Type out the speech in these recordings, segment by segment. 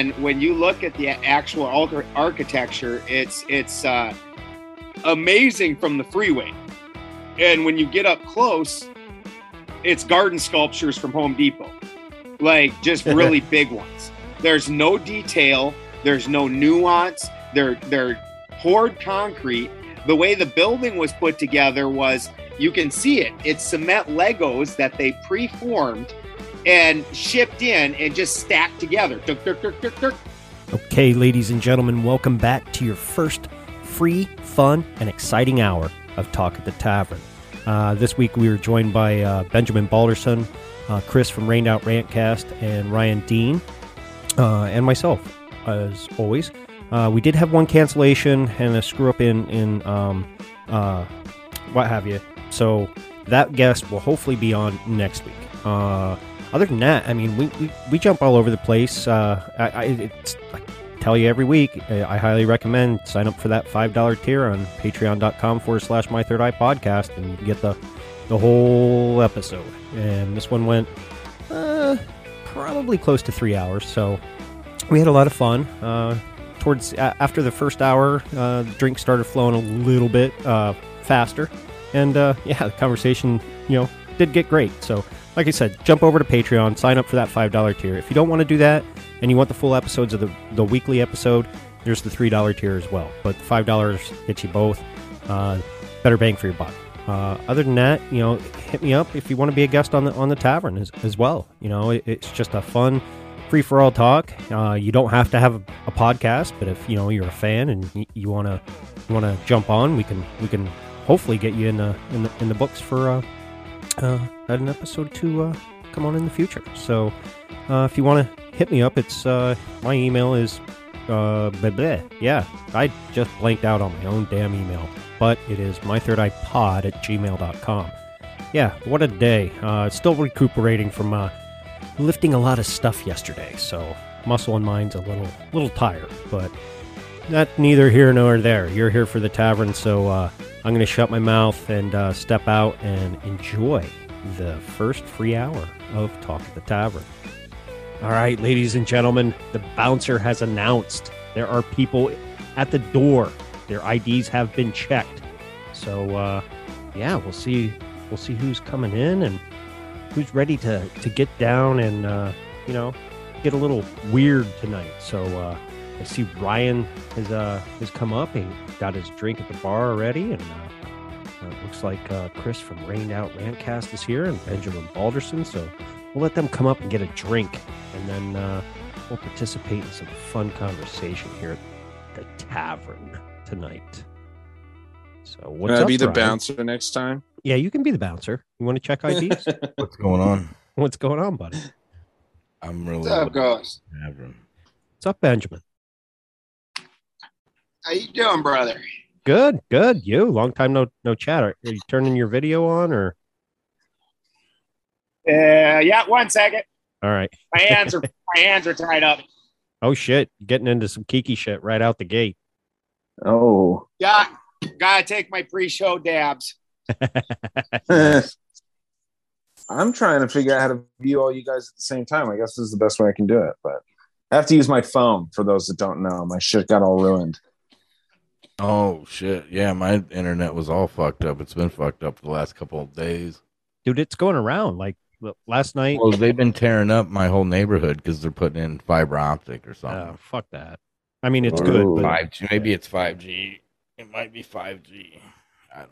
And when you look at the actual architecture it's it's uh, amazing from the freeway. And when you get up close it's garden sculptures from home depot. Like just really big ones. There's no detail. There's no nuance. They're they're poured concrete. The way the building was put together was you can see it. It's cement legos that they preformed and shipped in and just stacked together. Tuk, tuk, tuk. Okay, ladies and gentlemen, welcome back to your first free, fun, and exciting hour of Talk at the Tavern. Uh, this week we were joined by uh, Benjamin Balderson, uh, Chris from Rained Out Rantcast, and Ryan Dean, uh, and myself, as always. Uh, we did have one cancellation and a screw up in in um, uh, what have you. So that guest will hopefully be on next week. Uh, other than that, I mean, we, we, we jump all over the place. Uh, I, I, I tell you every week, I highly recommend sign up for that $5 tier on patreon.com forward slash my third eye podcast and get the, the whole episode. And this one went uh, probably close to three hours. So we had a lot of fun. Uh, towards after the first hour, uh, started flowing a little bit uh, faster. And uh, yeah, the conversation, you know, did get great. So like I said, jump over to Patreon, sign up for that $5 tier. If you don't want to do that and you want the full episodes of the, the weekly episode, there's the $3 tier as well. But $5 gets you both. Uh, better bang for your buck. Uh, other than that, you know, hit me up if you want to be a guest on the on the tavern as, as well. You know, it, it's just a fun, free for all talk. Uh, you don't have to have a, a, podcast, but if you know you're a fan and you, you wanna you wanna jump on, we can we can hopefully get you in the in the, in the books for uh, an episode to uh, come on in the future. So uh, if you want to hit me up, it's uh, my email is uh, blah, blah. yeah. I just blanked out on my own damn email, but it is my third eye pod at gmail.com. Yeah, what a day. Uh, still recuperating from uh, lifting a lot of stuff yesterday, so muscle and mind's a little little tired, but that's neither here nor there. You're here for the tavern, so uh, I'm going to shut my mouth and uh, step out and enjoy the first free hour of Talk at the Tavern. All right, ladies and gentlemen, the bouncer has announced there are people at the door. Their IDs have been checked. So, uh, yeah, we'll see. We'll see who's coming in and who's ready to to get down and uh, you know get a little weird tonight. So, uh, I see Ryan has uh, has come up and got his drink at the bar already, and uh, it looks like uh, Chris from Rained Out Rantcast is here, and Benjamin Balderson. So we'll let them come up and get a drink, and then uh, we'll participate in some fun conversation here at the tavern tonight. So what's Can I up, be the Ryan? bouncer next time? Yeah, you can be the bouncer. You want to check IDs? What's going on? What's going on, buddy? I'm really What's up, Ghost? Tavern. What's up, Benjamin? How you doing, brother? Good, good. You long time no no chat. Are, are you turning your video on or? Uh, yeah, one second. All right. My hands are my hands are tied up. Oh shit, getting into some kiki shit right out the gate. Oh. Yeah, gotta take my pre-show dabs. I'm trying to figure out how to view all you guys at the same time. I guess this is the best way I can do it, but I have to use my phone for those that don't know. My shit got all ruined. Oh shit! Yeah, my internet was all fucked up. It's been fucked up for the last couple of days. Dude, it's going around. Like last night. Well, they've been tearing up my whole neighborhood because they're putting in fiber optic or Oh, something. fuck that. I mean, it's good, Ooh. but Five G, maybe it's five G. It might be five G.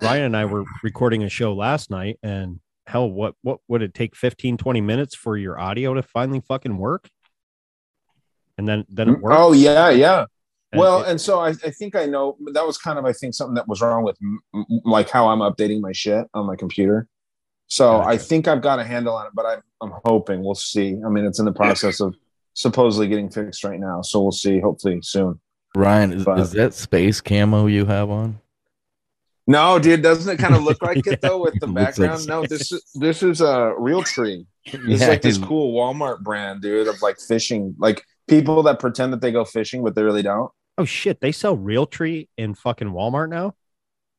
Ryan and I were recording a show last night and hell, what what would it take 15, 20 minutes for your audio to finally fucking work? And then then it worked. Oh yeah, yeah. And Well, it- and so I, I think I know that was kind of I think something that was wrong with like how I'm updating my shit on my computer. So I think I've got a handle on it, but I'm I'm hoping we'll see. I mean, it's in the process of supposedly getting fixed right now, so we'll see. Hopefully soon. Ryan, is, But- is that space camo you have on? No, dude, doesn't it kind of look like it though with the looks like background? no, this is this is a real tree. This is Yeah, like this cool Walmart brand, dude, of like fishing, like people that pretend that they go fishing, but they really don't. oh shit, they sell Realtree in fucking Walmart now?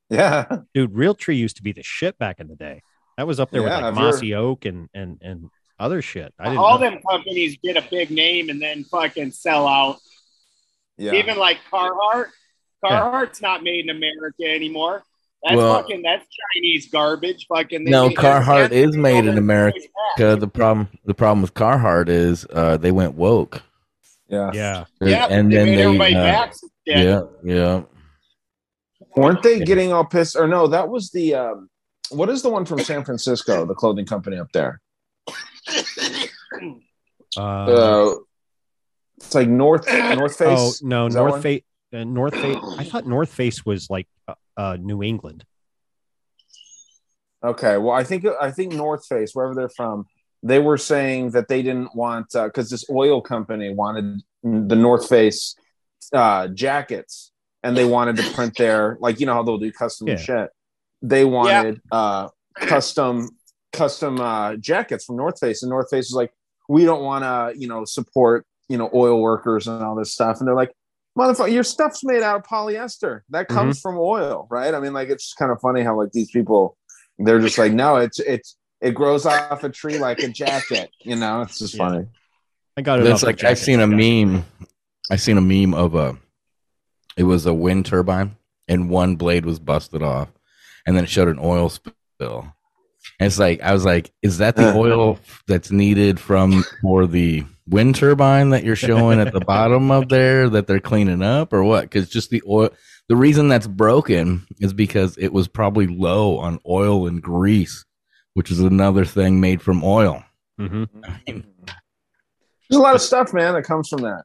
Yeah, Dude, Realtree used to be the shit back in the day. That was up there Yeah, with like if you're- Mossy Oak and and and other shit. I didn't All know. them companies get a big name and then fucking sell out. yeah. Even like Carhartt. Carhartt's not made in America anymore. That's Well- fucking that's Chinese garbage. Fucking No, made- Carhartt is made in America. their- The problem, the problem with Carhartt is uh, they went woke. Yeah. Yeah. Yeah, and they then made they, everybody uh, yeah, yeah. Weren't they getting all pissed? Or no, that was the um, what is the one from San Francisco, the clothing company up there? Uh, Uh, it's like North North oh Face. no, Is North? Face. Uh, North Face. I thought North Face was like uh, uh, New England. Okay, well, I think I think North Face, wherever they're from, they were saying that they didn't want because this oil company wanted the North Face uh, jackets, and they wanted to print their like you know how they'll do custom Yeah. shit. They wanted uh, custom custom uh, jackets from North Face, and North Face was like, we don't want to you know support you know oil workers and all this stuff, and they're like. Motherfucker, your stuff's made out of polyester. That comes from oil, right? I mean, like it's just kind of funny how like these people they're just like, no, it's it's it grows off a tree like a jacket. You know, it's just Yeah. funny. I got it. It's like I've seen a meme. I seen a meme of a. It was a wind turbine, and one blade was busted off, and then it showed an oil spill. And it's like I was like, is that the oil that's needed from for the wind turbine that you're showing at the bottom of there that they're cleaning up, or what? Because just the oil. The reason that's broken is because it was probably low on oil and grease, which is another thing made from oil. Mhm. I mean, There's a lot of stuff, man, that comes from that.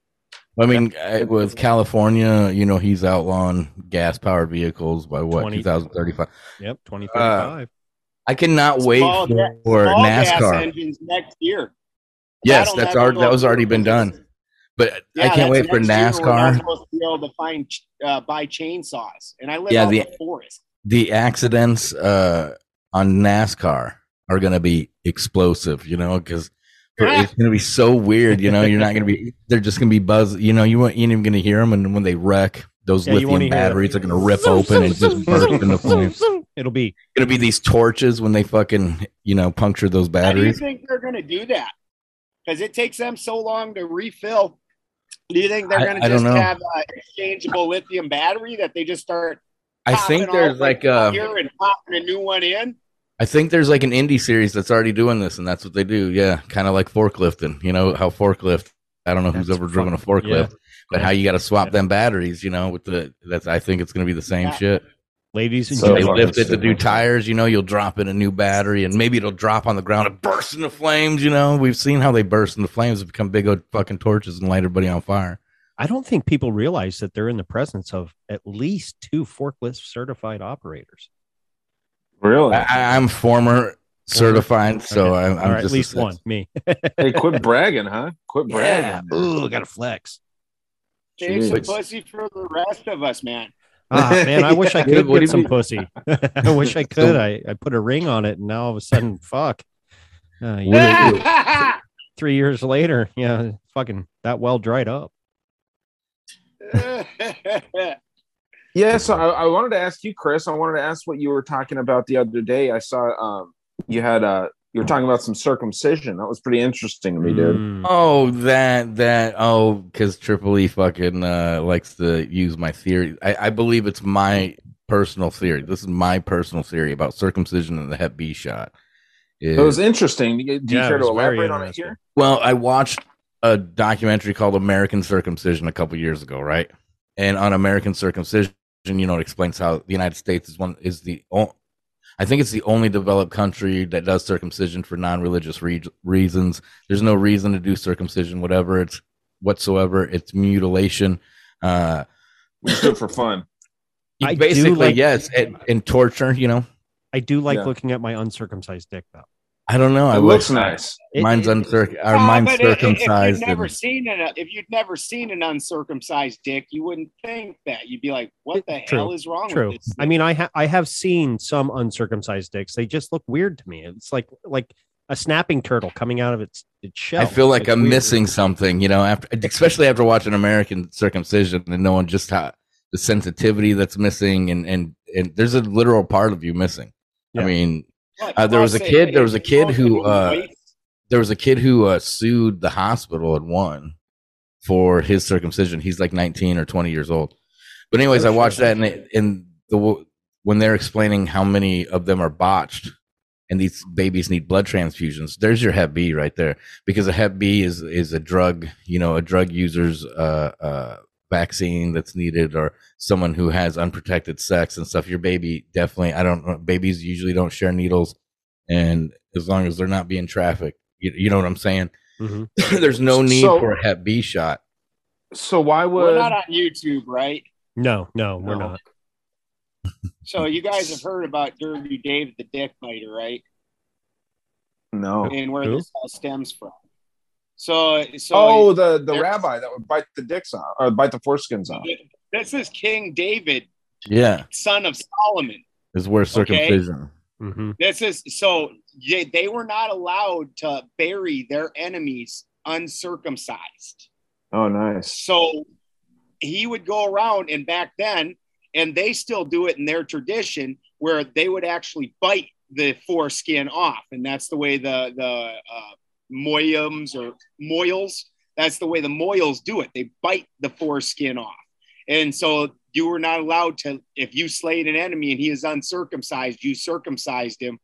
I mean, uh, with California, you know, he's outlawing gas powered vehicles by what, 20 2035. Yep, twenty thirty five. I cannot wait Small for, ga- for Small gas NASCAR. engines next year. Yes, that's never already, that was already been done. But I can't wait for next year We're not NASCAR. supposed to be able to find uh, buy chainsaws, and I live Yeah, the- in the forest. The accidents uh, on NASCAR are going to be explosive, you know, because it's going to be so weird, you know. You're not going to be, they're just going to be buzz, you know, you won't, you ain't even going to hear them. And when they wreck, those Yeah, you won't lithium hear it. batteries are going to rip open and just burst into flames. It'll be going to be these torches when they fucking you know puncture those batteries. How do you think they're going to do that? Because it takes them so long to refill. Do you think they're going to just have uh, exchangeable lithium battery that they just start? I think there's like uh here and popping a new one in. I think there's like an indie series that's already doing this, and that's what they do. Yeah, kind of like forklifting. You know how forklift. I don't know who's That's ever driven a forklift, Yeah. but how you got to swap Yeah. them batteries. You know, with the that's. I think it's going to be the same Yeah. shit. ladies and So they fucking gentlemen. lift it to do tires. You know, you'll drop in a new battery, and maybe it'll drop on the ground and burst into flames. You know, we've seen how they burst into flames, and become big old fucking torches, and light everybody on fire. I don't think people realize that they're in the presence of at least two forklift certified operators. Really? I, I'm former certified, so I'm, I'm right, just at least one, me. hey, quit bragging, huh? Quit yeah. bragging. Ooh, got to flex. Save some Jeez. pussy for the rest of us, man. Ah, man, I wish I could what get some mean? pussy. I wish I could. I, I put a ring on it, and now all of a sudden, fuck. Uh, you know, three years later, yeah, fucking that well dried up. Yeah, so I, I wanted to ask you, Chris. I wanted to ask what you were talking about the other day. I saw um you had uh you were talking about some circumcision. That was pretty interesting to me, dude. Mm. Oh, that that oh, because Triple E fucking uh, likes to use my theory. I, I believe it's my personal theory. This is my personal theory about circumcision and the Hep B shot. It was interesting. Do you Yeah, care to very elaborate on it interesting. here? Well, I watched a documentary called American Circumcision a couple years ago, right? And on American Circumcision, you know, it explains how the United States is one is the o- I think it's the only developed country that does circumcision for non-religious re- reasons. There's no reason to do circumcision, whatever it's whatsoever. It's mutilation. Uh, We just do it for fun. you- I do basically, like- yes, and, and torture. You know, I do like Yeah. looking at my uncircumcised dick, though. I don't know. I It wish- looks nice. It- Mine's it- uncirc- oh, or Oh, mine's but i- i- circumcised. If you've never and- seen an if you'd never seen an uncircumcised dick, you wouldn't think that. You'd be like, "What the True. hell is wrong True. with this?" I mean, I ha- I have seen some uncircumcised dicks. They just look weird to me. It's like like a snapping turtle coming out of its its shell. I feel like It's I'm weird. missing something, you know, after especially after watching American Circumcision and knowing just how the sensitivity that's missing and and and there's a literal part of you missing. Yeah. I mean, What, uh, there was a kid- there was a kid who, uh, there was a kid who uh, sued the hospital and won for his circumcision. He's like 19 or 20 years old. But anyways, I watched that and it, and the when they're explaining how many of them are botched and these babies need blood transfusions. There's your Hep B right there because a Hep B is is a drug, you know, a drug user's uh, uh, vaccine that's needed or someone who has unprotected sex and stuff. Your baby definitely. I don't. know. Babies usually don't share needles, and as long as they're not being trafficked, you, you know what I'm saying. Mhm. There's no need So- for a Hep B shot. So why We're would not on YouTube, right? No, no, we're No. not. So you guys have heard about Derby Dave the Dick Biter, right? no? And where Who? this all stems from. So, so Oh, the the rabbi that would bite the dicks off or bite the foreskins off. this is King David, Yeah, son of Solomon. is where circumcision. hmm This is so they, they were not allowed to bury their enemies uncircumcised. Oh, nice. So he would go around, and back then, and they still do it in their tradition, where they would actually bite the foreskin off, and that's the way the the uh, moyums or mohels. That's the way the mohels do it. They bite the foreskin off, and so you were not allowed to. If you slayed an enemy and he is uncircumcised, you circumcised him.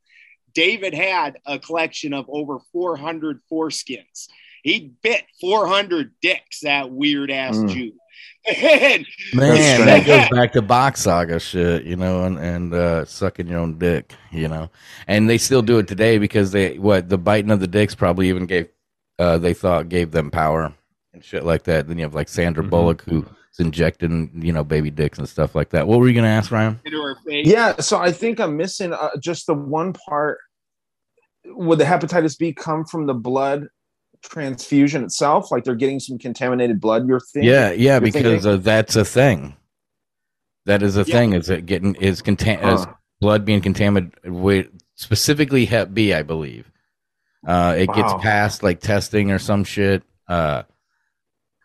David had a collection of over 400 foreskins. He bit 400 dicks, that weird ass Mm. Jew. And Man, that goes back to box saga shit, you know, and and uh, sucking your own dick, you know, and they still do it today because they what the biting of the dicks probably even gave uh, they thought gave them power and shit like that. Then you have like Sandra Mhm. Bullock who's injecting you know baby dicks and stuff like that. What were you gonna ask, Ryan? into her face. Yeah, so I think I'm missing uh, just the one part. Would the hepatitis B come from the blood transfusion itself? Like they're getting some contaminated blood? You're thinking? Yeah, yeah, because uh, that's a thing. That is a Yeah. thing. Is it getting is contain is blood being contaminated with specifically Hep B, I believe. Uh, it gets past like testing or some shit. Uh,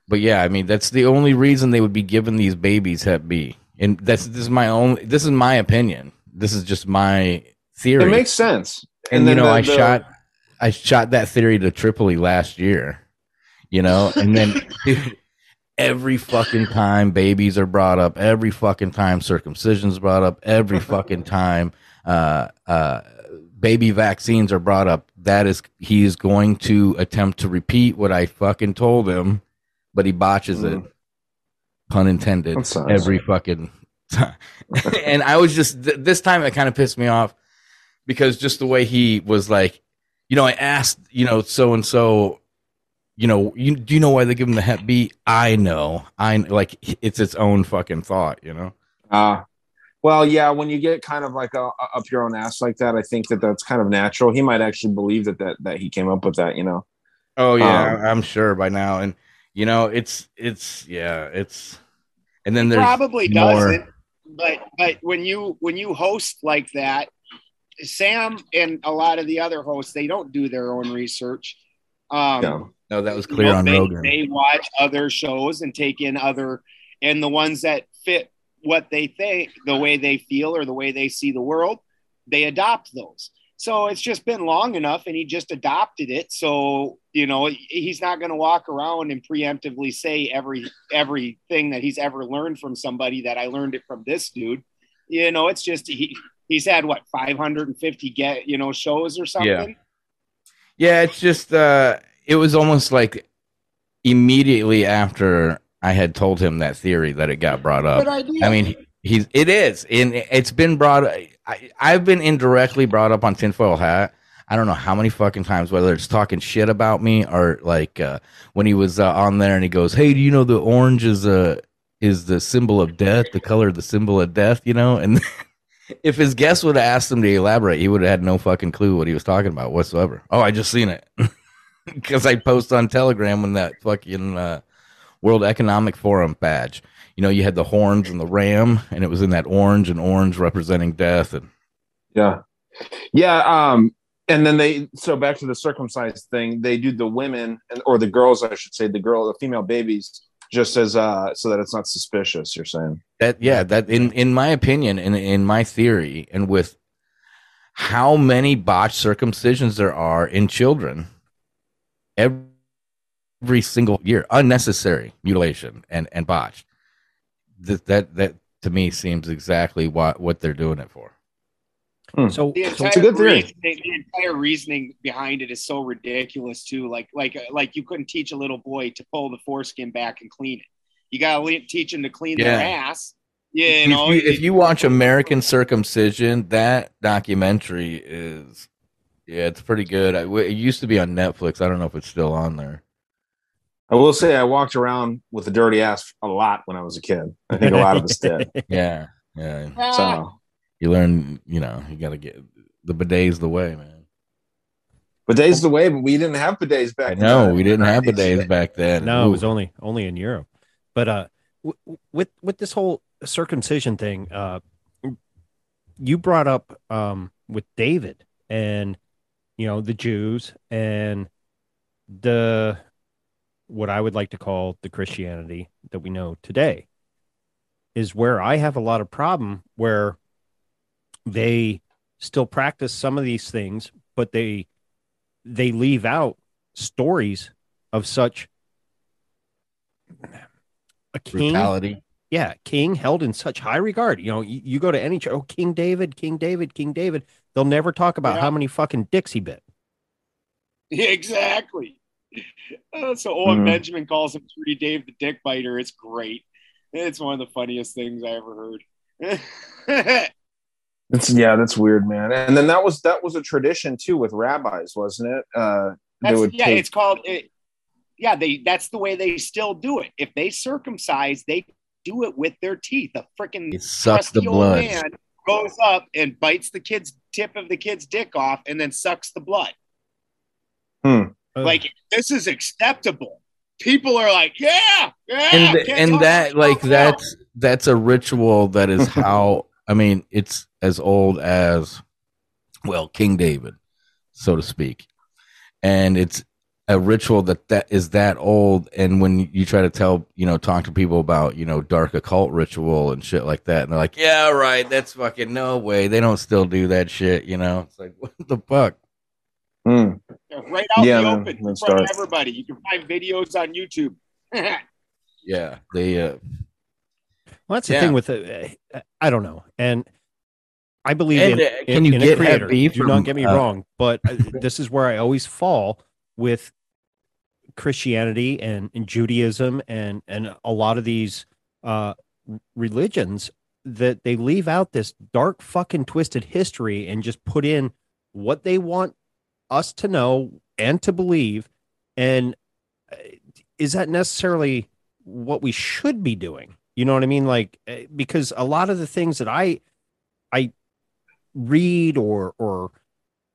but yeah, I mean that's the only reason they would be giving these babies Hep B, and that's this is my own. This is my opinion. This is just my theory. It makes sense. and, you then know, the- I the- shot I shot that theory to Tripoli last year. You know, and then dude, every fucking time babies are brought up, every fucking time circumcisions brought up, every fucking time uh uh baby vaccines are brought up, that is he is going to attempt to repeat what I fucking told him, but he botches it. Mm. Pun intended. Every fucking time. and I was just th- this time it kind of pissed me off because just the way he was like, you know, I asked, you know, so and so, you know, you do you know why they give him the Hep B? I know, I like it's its own fucking thought, you know. Uh, well, yeah, when you get kind of like a, a- up your own ass like that, I think that that's kind of natural. He might actually believe that that that he came up with that, you know. Oh yeah, Um, I- I'm sure by now, and You know, it's it's yeah, it's and then there's probably more- doesn't. But but when you when you host like that, Sam and a lot of the other hosts they don't do their own research. Um, Yeah. No, that was you clear know, on they, Rogan. They watch other shows and take in other, and the ones that fit what they think, the way they feel, or the way they see the world, they adopt those. So it's just been long enough, and he just adopted it. So you know he's not going to walk around and preemptively say every everything that he's ever learned from somebody that I learned it from this dude. You know, it's just he he's had what 550 get you know shows or something. Yeah, yeah. it's just uh it was almost like immediately after I had told him that theory that it got brought up. Good idea. I mean, he's it is, and it's been brought. I, I've been indirectly brought up on tinfoil hat. I don't know how many fucking times, whether it's talking shit about me or like uh, when he was uh, on there and he goes, "Hey, do you know the orange is uh, is the symbol of death, the color of the symbol of death?" You know, and if his guest would have asked him to elaborate, he would have had no fucking clue what he was talking about whatsoever. Oh, I just seen it because I post on Telegram when that fucking uh, World Economic Forum badge. You know, you had the horns and the ram, and it was in that orange and orange representing death. And Yeah. Yeah. Um, and then they so back to the circumcised thing, they do the women and or the girls, I should say, the girl, the female babies, just as uh so that it's not suspicious, you're saying. that, yeah, that in in my opinion, and in my theory, and with how many botched circumcisions there are in children every, every single year, unnecessary mutilation and and botched. That that that to me seems exactly what what they're doing it for. So, the so entire a good theory. reasoning, the entire reasoning behind it is so ridiculous too. Like like like you couldn't teach a little boy to pull the foreskin back and clean it. You gotta le- teach them to clean their Yeah. ass. You if, know, you, if you watch American Circumcision, that documentary is yeah, it's pretty good. I, it used to be on Netflix. I don't know if it's still on there. I will say I walked around with a dirty ass a lot when I was a kid. I think a lot of us did. Yeah, yeah. Ah, So You learn, you know, you got to get the bidet's the way, man. bidets the way, but we didn't have bidets back I then. know we didn't have bidets back then. No, it was only only in Europe. But uh, w- w- with with this whole circumcision thing, uh, you brought up um with David and you know the Jews and the what I would like to call the Christianity that we know today is where I have a lot of problem where they still practice some of these things, but they they leave out stories of such a king brutality. yeah king held in such high regard you know you, you go to any ch- oh king david king david king david they'll never talk about Yeah. how many fucking dicks he bit exactly. Uh, so Owen Mhm. Benjamin calls him Trudy Dave the Dick Biter. It's great. It's one of the funniest things I ever heard. It's yeah, that's weird, man. And then that was that was a tradition too with rabbis, wasn't it? Uh they That's, would yeah, take it's called. It, yeah, they. That's the way they still do it. If they circumcise, they do it with their teeth. A freaking It sucks the crusty old blood. man goes up and bites the kid's tip of the kid's dick off, and then sucks the blood. Ugh. Like this is acceptable. People are like, yeah, yeah. and can't and that like it now. that's that's a ritual that is how I mean it's as old as well King David, so to speak, and it's a ritual that that is that old. And when you try to tell you know talk to people about you know dark occult ritual and shit like that, and they're like, yeah, right, that's fucking no way. They don't still do that shit, you know. It's like what the fuck. Hmm. right out Yeah, the man, open in front of everybody. You can find videos on YouTube. Yeah, they uh, well that's the Yeah. thing with it uh, i don't know and i believe And, in, uh, in- can you in get have creator. beef do from, not get me uh, wrong but uh, this is where i always fall with christianity and, and judaism and and a lot of these uh religions that they leave out this dark fucking twisted history and just put in what they want us to know and to believe. And uh, is that necessarily what we should be doing? You know what i mean? Like uh, because a lot of the things that i i read or or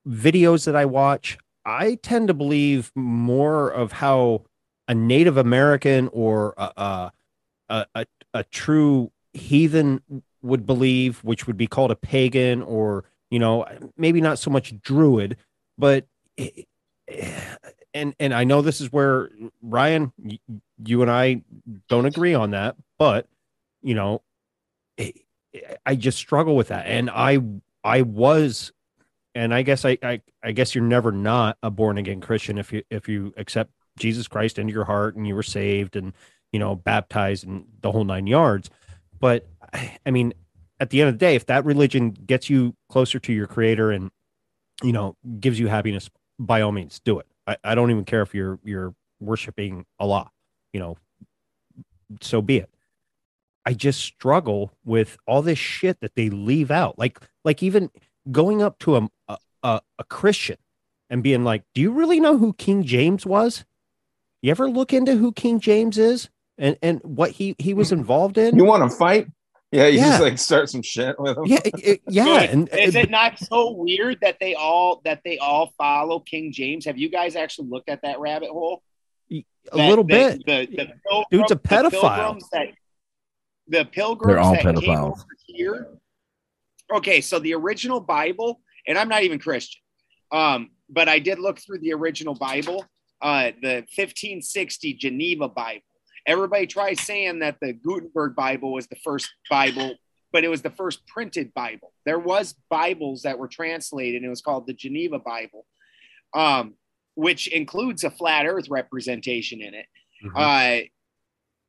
videos that i watch i tend to believe more of how a Native American or a a, a, a true heathen would believe, which would be called a pagan or you know maybe not so much druid, but eh, eh, and and I know this is where Ryan, you and I don't agree on that, but you know, eh, I just struggle with that, and I I was, and I guess I I, I guess you're never not a born again Christian if you if you accept Jesus Christ into your heart and you were saved and you know baptized and the whole nine yards, but I mean, at the end of the day, if that religion gets you closer to your Creator and you know gives you happiness, by all means, do it I, I don't even care if you're you're worshiping Allah, you know, so be it. I just struggle with all this shit that they leave out. Like like even going up to a a, a Christian and being like, "Do you really know who King James was? You ever look into who King James is and and what he he was involved in? You want to fight? Yeah, you yeah. just like start some shit with them. Yeah, it, yeah. and is it not so weird that they all that they all follow King James? Have you guys actually looked at that rabbit hole? A that, little bit. The, the pilgrim, Dude's a pedophile. The that, the pilgrims They're all that pedophiles. came over here. Okay, so the original Bible, and I'm not even Christian, um, but I did look through the original Bible, uh, the 1560 Geneva Bible Everybody tries saying that the Gutenberg Bible was the first Bible, but it was the first printed Bible. There was Bibles that were translated, and it was called the Geneva Bible, um, which includes a flat Earth representation in it, mm-hmm. uh,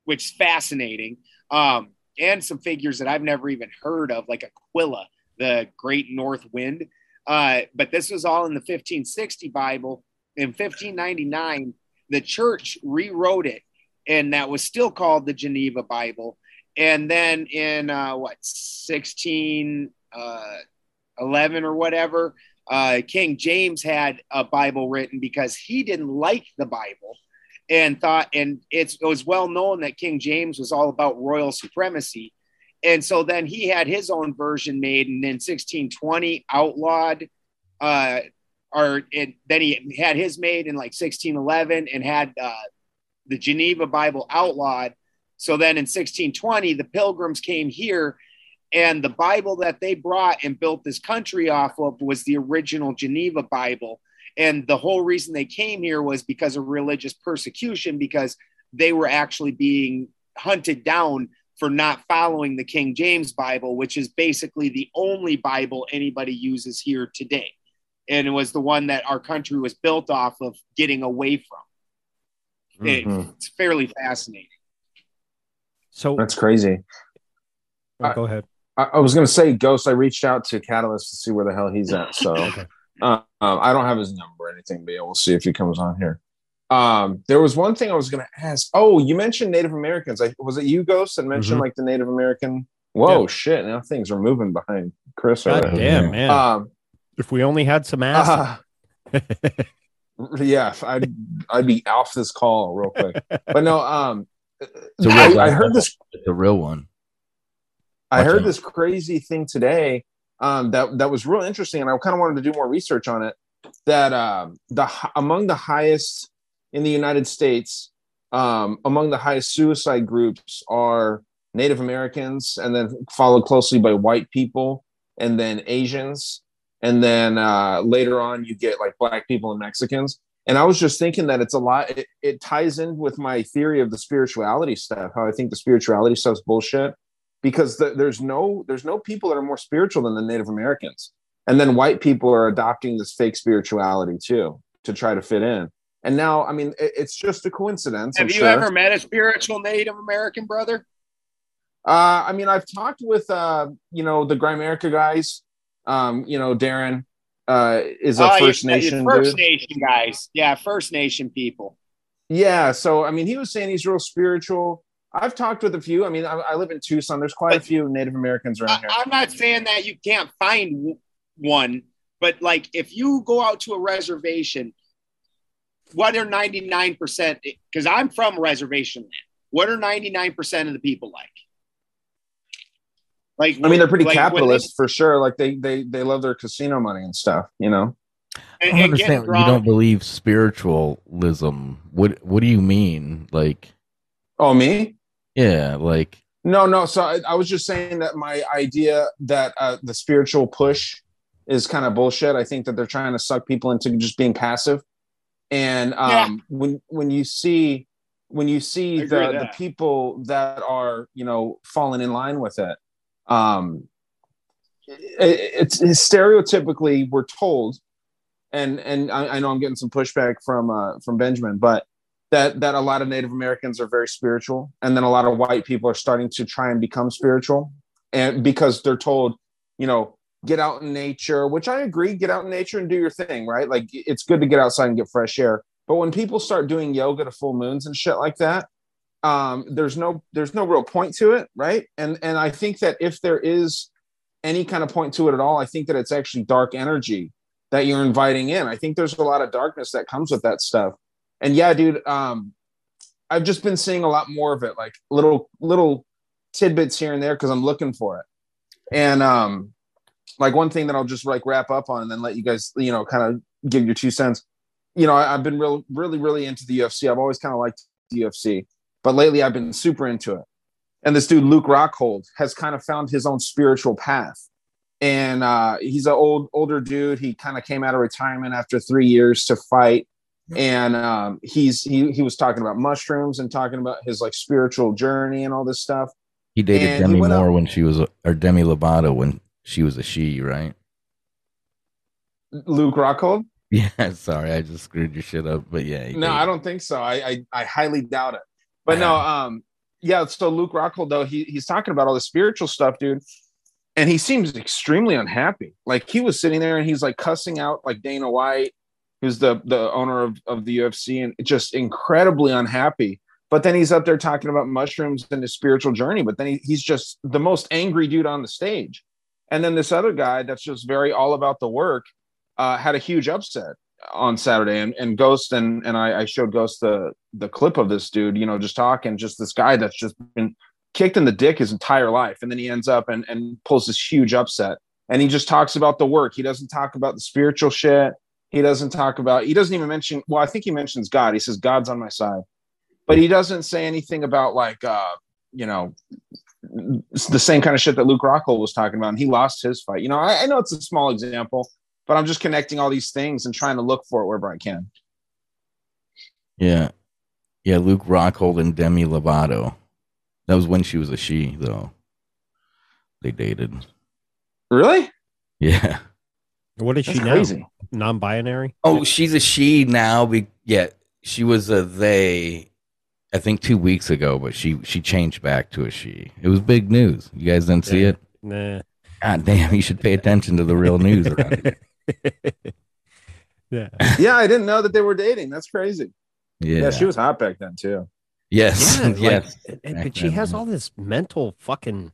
which is fascinating, um, and some figures that I've never even heard of, like Aquila, the Great North Wind. Uh, but this was all in the 1560 Bible. In 1599, the church rewrote it and that was still called the Geneva Bible. And then in uh, what 1611 uh, or whatever, uh, King James had a Bible written because he didn't like the Bible and thought, and it was well known that King James was all about royal supremacy. And so then he had his own version made, and in 1620 outlawed, uh, or it, then he had his made in like 1611 and had uh, the Geneva Bible outlawed. So then in 1620, the pilgrims came here, and the Bible that they brought and built this country off of was the original Geneva Bible. And the whole reason they came here was because of religious persecution, because they were actually being hunted down for not following the King James Bible, which is basically the only Bible anybody uses here today. And it was the one that our country was built off of getting away from. Mm-hmm. It's fairly fascinating. So that's crazy. Oh, go ahead. I, I was going to say, Ghost. I reached out to Catalyst to see where the hell he's at. So okay. Um, I don't have his number or anything, but yeah, we'll see if he comes on here. Um, there was one thing I was going to ask. Oh, you mentioned Native Americans. I, was it you, Ghost, that mentioned mm-hmm. like the Native American? Whoa, yeah. shit! Now things are moving behind Chris. God damn, man. Um, if we only had some ass. Uh, yeah, I'd I'd be off this call real quick. But no, um, I, I, heard this the real one. I heard this crazy thing today um, that that was real interesting, and I kind of wanted to do more research on it. That um, the among the highest in the United States, um, among the highest suicide groups are Native Americans, and then followed closely by white people, and then Asians, and then uh, later on you get like black people and mexicans and i was just thinking that it's a lot it, it ties in with my theory of the spirituality stuff how i think the spirituality stuff's bullshit because the, there's no there's no people that are more spiritual than the native americans and then white people are adopting this fake spirituality too to try to fit in and now i mean it, it's just a coincidence have I'm you sure. ever met a spiritual native american brother uh, I mean, I've talked with uh, you know the Grimerica guys, um, you know, Darren uh, is a oh, First Nation. First dude. Nation guys. Yeah, First Nation people. Yeah. So, I mean, he was saying he's real spiritual. I've talked with a few. I mean, I, I live in Tucson. There's quite but, a few Native Americans around I, here. I'm not saying that you can't find one, but like if you go out to a reservation, what are 99%? Because eh, I'm from reservation land. What are 99% of the people like? Like, I mean, they're pretty like capitalist they, for sure. Like they they they love their casino money and stuff, you know. I don't understand. You don't believe spiritualism. What What do you mean? Like, oh, me? Yeah, like no, no. So I, I was just saying that my idea that uh, the spiritual push is kind of bullshit. I think that they're trying to suck people into just being passive. And um, yeah. when when you see when you see the the people that are you know falling in line with it, um, it, it's, it's stereotypically we're told, and and I, I, know I'm getting some pushback from uh, from Benjamin, but that that a lot of Native Americans are very spiritual, and then a lot of white people are starting to try and become spiritual, and because they're told, you know, get out in nature, which I agree, get out in nature and do your thing, right? Like it's good to get outside and get fresh air. But when people start doing yoga to full moons and shit like that, um, there's no there's no real point to it, right? And and I think that if there is any kind of point to it at all, I think that it's actually dark energy that you're inviting in. I think there's a lot of darkness that comes with that stuff. And yeah, dude, um, I've just been seeing a lot more of it, like little little tidbits here and there because I'm looking for it. And um, like one thing that I'll just like wrap up on and then let you guys, you know, kind of give your two cents. You know, I, have been real, really, really into the UFC. I've always kind of liked the UFC, but lately I've been super into it. And this dude, Luke Rockhold, has kind of found his own spiritual path. And uh, he's an old, older dude. He kind of came out of retirement after three years to fight. And um, he's he he was talking about mushrooms and talking about his like spiritual journey and all this stuff. He dated and Demi he Moore up, when she was, or Demi Lovato when she was a she, right? Luke Rockhold? Yeah, sorry, I just screwed your shit up. But yeah. No, I don't think so. I, I, I highly doubt it. But no, um, yeah, so Luke Rockhold, though, he, he's talking about all the spiritual stuff, dude. And he seems extremely unhappy. Like he was sitting there and he's like cussing out like Dana White, who's the the owner of, of the UFC, and just incredibly unhappy. But then he's up there talking about mushrooms and his spiritual journey. But then he, he's just the most angry dude on the stage. And then this other guy that's just very all about the work uh, had a huge upset on Saturday. And, and Ghost and and I, I showed Ghost the the clip of this dude, you know, just talking, just this guy that's just been kicked in the dick his entire life. And then he ends up and, and pulls this huge upset. And he just talks about the work. He doesn't talk about the spiritual shit. He doesn't talk about, he doesn't even mention, well, I think he mentions God. He says, God's on my side. But he doesn't say anything about like, uh, you know, the same kind of shit that Luke Rockhold was talking about, and he lost his fight. You know, I, I, know it's a small example, but I'm just connecting all these things and trying to look for it wherever I can. Yeah, yeah. Luke Rockhold and Demi Lovato. That was when she was a she, though. They dated. Really? Yeah. What is That's she crazy. now? Non-binary? Oh, she's a she now. Be- yeah, she was a they I think two weeks ago, but she she changed back to a she. It was big news. You guys didn't see it? Nah. God damn, you should pay attention to the real news around yeah. Yeah, I didn't know that they were dating. That's crazy. Yeah. Yeah, she was hot back then too. Yes. Yeah, yes. Like, but she has all this mental fucking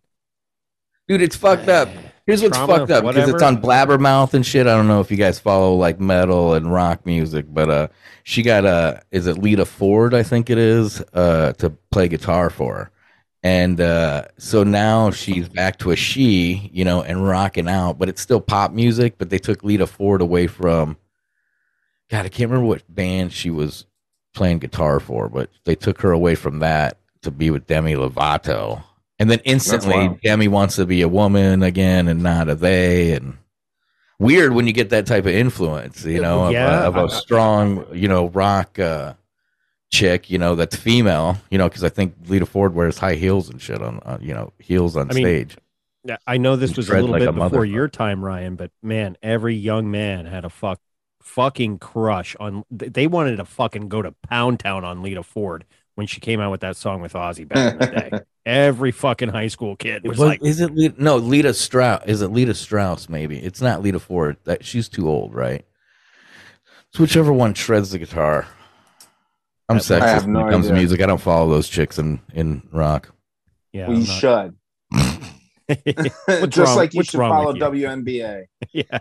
Dude, it's fucked up. Here's what's Trauma, fucked up because it's on Blabbermouth and shit. I don't know if you guys follow like metal and rock music, but uh, she got a uh, is it Lita Ford? I think it is uh to play guitar for her, and uh, so now she's back to a she, you know, and rocking out, but it's still pop music. But they took Lita Ford away from. God, I can't remember what band she was playing guitar for, but they took her away from that to be with Demi Lovato and then instantly Demi wants to be a woman again and not a they and weird when you get that type of influence you know yeah. of, a, of, a, strong you know rock uh, chick you know that's female you know because i think lita ford wears high heels and shit on uh, you know heels on I stage. mean, i know this was a little like bit a before your time ryan but man every young man had a fuck fucking crush on they wanted to fucking go to pound town on lita ford when she came out with that song with Ozzy back in the day. Every fucking high school kid was, was like, "Is it Lita, no Lita Strauss? Is it Lita Strauss? Maybe it's not Lita Ford. That she's too old, right? It's whichever one shreds the guitar. I'm sexist no when it comes idea. to music. I don't follow those chicks in in rock. Yeah, we should. Just wrong? like you What's should follow WNBA. yeah,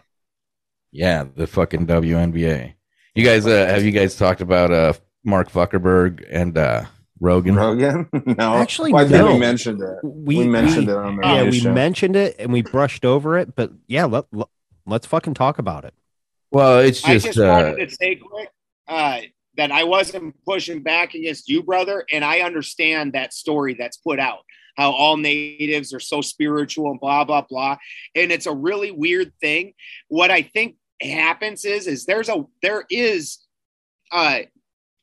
yeah, the fucking WNBA. You guys, uh, have you guys talked about uh Mark Zuckerberg and uh, Rogan? Rogan? no, actually, well, no. we mentioned it. We, we mentioned we, it on the yeah, we show. mentioned it and we brushed over it. But yeah, let, let us fucking talk about it. Well, it's just. I just, just uh, wanted to say quick uh, that I wasn't pushing back against you, brother, and I understand that story that's put out. How all natives are so spiritual and blah blah blah, and it's a really weird thing. What I think happens is is there's a there is uh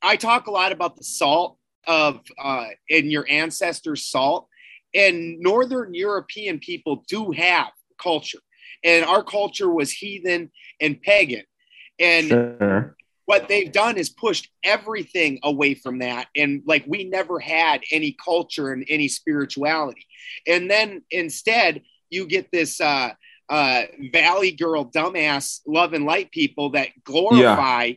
I talk a lot about the salt of uh in your ancestors salt and northern european people do have culture and our culture was heathen and pagan and Sure. what they've done is pushed everything away from that and like we never had any culture and any spirituality and then instead you get this uh uh valley girl dumbass love and light people that glorify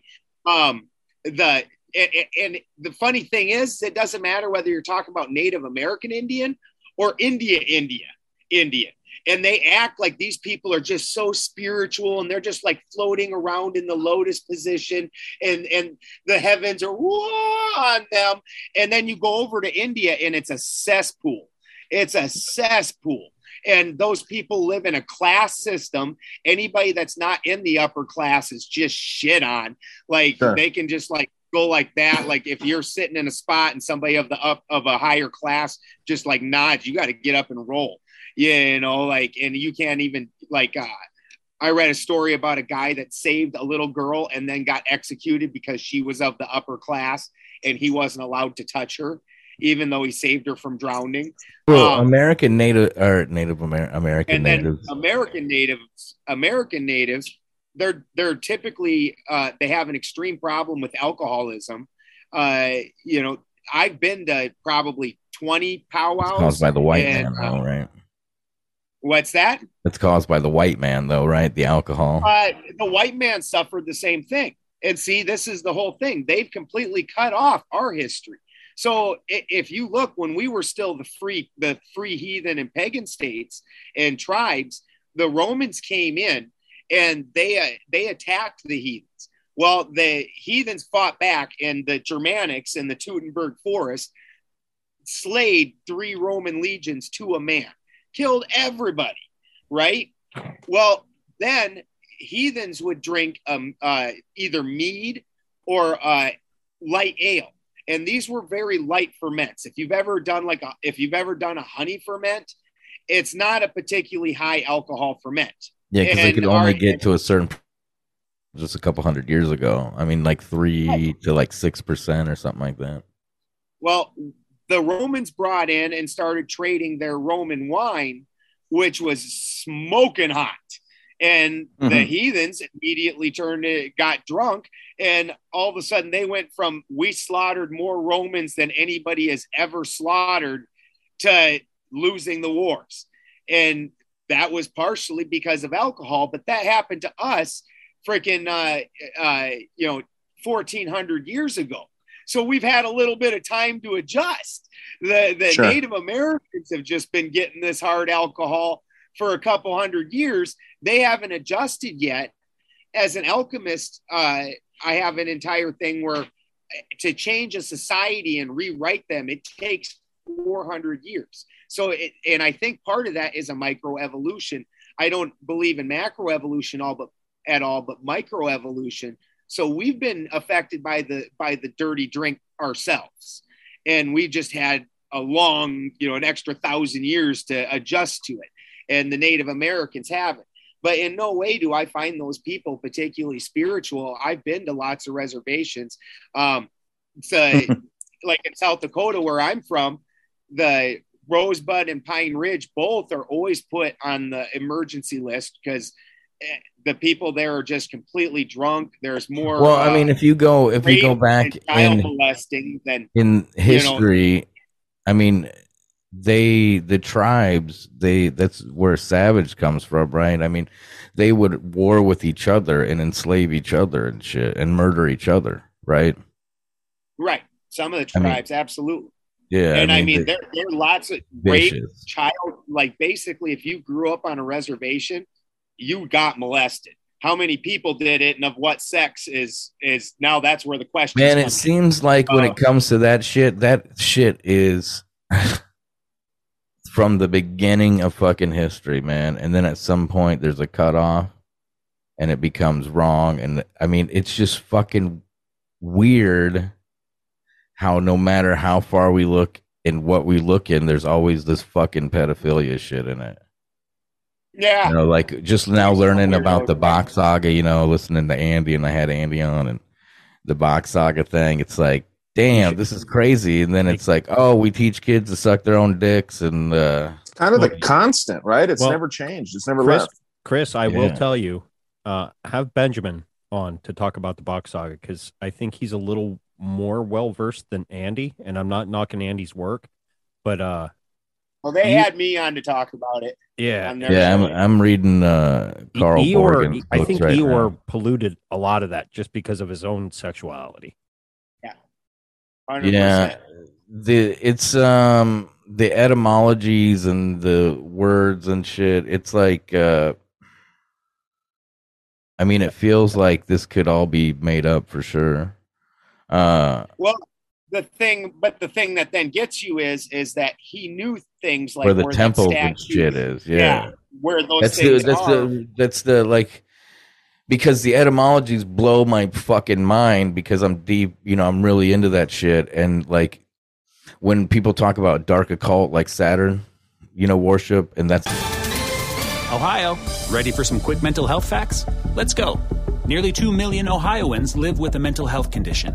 um the and, and the funny thing is it doesn't matter whether you're talking about native american indian or india india indian. And they act like these people are just so spiritual and they're just like floating around in the lotus position and and the heavens are on them. And then you go over to india and it's a cesspool. It's a cesspool. And those people live in a class system. Anybody that's not in the upper class is just shit on. Like Sure. they can just like go like that like if you're sitting in a spot and somebody of the up of a higher class just like nods you got to get up and roll yeah, you know like and you can't even like uh I read a story about a guy that saved a little girl and then got executed because she was of the upper class and he wasn't allowed to touch her, even though he saved her from drowning. well, um, American Native or Native Amer- American natives. American natives, American natives, they're they're typically uh, they have an extreme problem with alcoholism. Uh, you know, I've been to probably twenty It's powwows. caused by the white and, man, though, uh, right? What's that? It's caused by the white man, though, right? The alcohol. uh, the white man suffered the same thing. And see, this is the whole thing. They've completely cut off our history. So if you look, when we were still the free, the free heathen and pagan states and tribes, the Romans came in and they uh, they attacked the heathens. Well, the heathens fought back, and the Germanics in the Teutoburg Forest slayed three Roman legions to a man, killed everybody. Right. Well, then heathens would drink um, uh, either mead or uh, light ale, and these were very light ferments. If you've ever done like a, if you've ever done a honey ferment, it's not a particularly high alcohol ferment. Yeah, because they could only our- get to a certain just a couple hundred years ago. I mean, like three to like six percent or something like that. Well, the Romans brought in and started trading their Roman wine, which was smoking hot. And the Mhm. heathens immediately turned it, got drunk, and all of a sudden they went from we slaughtered more Romans than anybody has ever slaughtered to losing the wars. And that was partially because of alcohol, but that happened to us freaking, uh, uh, you know, 1400 years ago. So we've had a little bit of time to adjust. The, the Sure. Native Americans have just been getting this hard alcohol for a couple hundred years. They haven't adjusted yet. As an alchemist, uh, I have an entire thing where uh, to change a society and rewrite them, it takes 400 years. So, it, and I think part of that is a microevolution. I don't believe in macroevolution all but at all, but microevolution. So we've been affected by the by the dirty drink ourselves, and we just had a long, you know, an extra thousand years to adjust to it, and the Native Americans haven't. But in no way do I find those people particularly spiritual. I've been to lots of reservations. Um, so, like in South Dakota, where I'm from, the Rosebud and Pine Ridge both are always put on the emergency list because eh, the people there are just completely drunk. There's more. Well, I uh, mean, if you go if you go back in molesting, then in history, I mean, they the tribes they that's where savage comes from, right? I mean, they would war with each other and enslave each other and shit and murder each other, right? right, some of the I mean, tribes, absolutely. Yeah, and I mean, they- there, there are lots of rape, vicious. child, like basically, if you grew up on a reservation, you got molested. How many people did it, and of what sex is is now? That's where the question. Man, it seems like when Uh, it comes to that shit, that shit is from the beginning of fucking history, man. And then at some point, there's a cutoff. and it becomes wrong. And I mean, it's just fucking weird how no matter how far we look and what we look in, there's always this fucking pedophilia shit in it. Yeah. You know, like just now learning about the Bock saga, you know, listening to Andy and I had Andy on and the Bock saga thing. It's like, damn, this is crazy. And then it's like, oh, we teach kids to suck their own dicks and uh kind of the constant, right? It's Well, never changed. It's never Chris, left. Chris, I will tell you, uh, have Benjamin on to talk about the Bock saga because I think he's a little more well versed than Andy, and I'm not knocking Andy's work, but uh, Well, they You- had me on to talk about it. yeah, on their yeah, I'm. I'm reading uh Carl Ior, I think right Ior now. polluted a lot of that just because of his own sexuality. 100%. Yeah, the it's um the etymologies and the words and shit. It's like uh I mean, it feels like this could all be made up for sure. Uh Well, the thing, but the thing that then gets you is is that he knew things like where the that temples and statue- shit is, yeah. where those that's the that's are. the that's the like because the etymologies blow my fucking mind because I'm deep, you know, I'm really into that shit and like when people talk about dark occult like Saturn, you know, worship and that's Ohio, ready for some quick mental health facts? Let's go. Nearly 2 million Ohioans live with a mental health condition.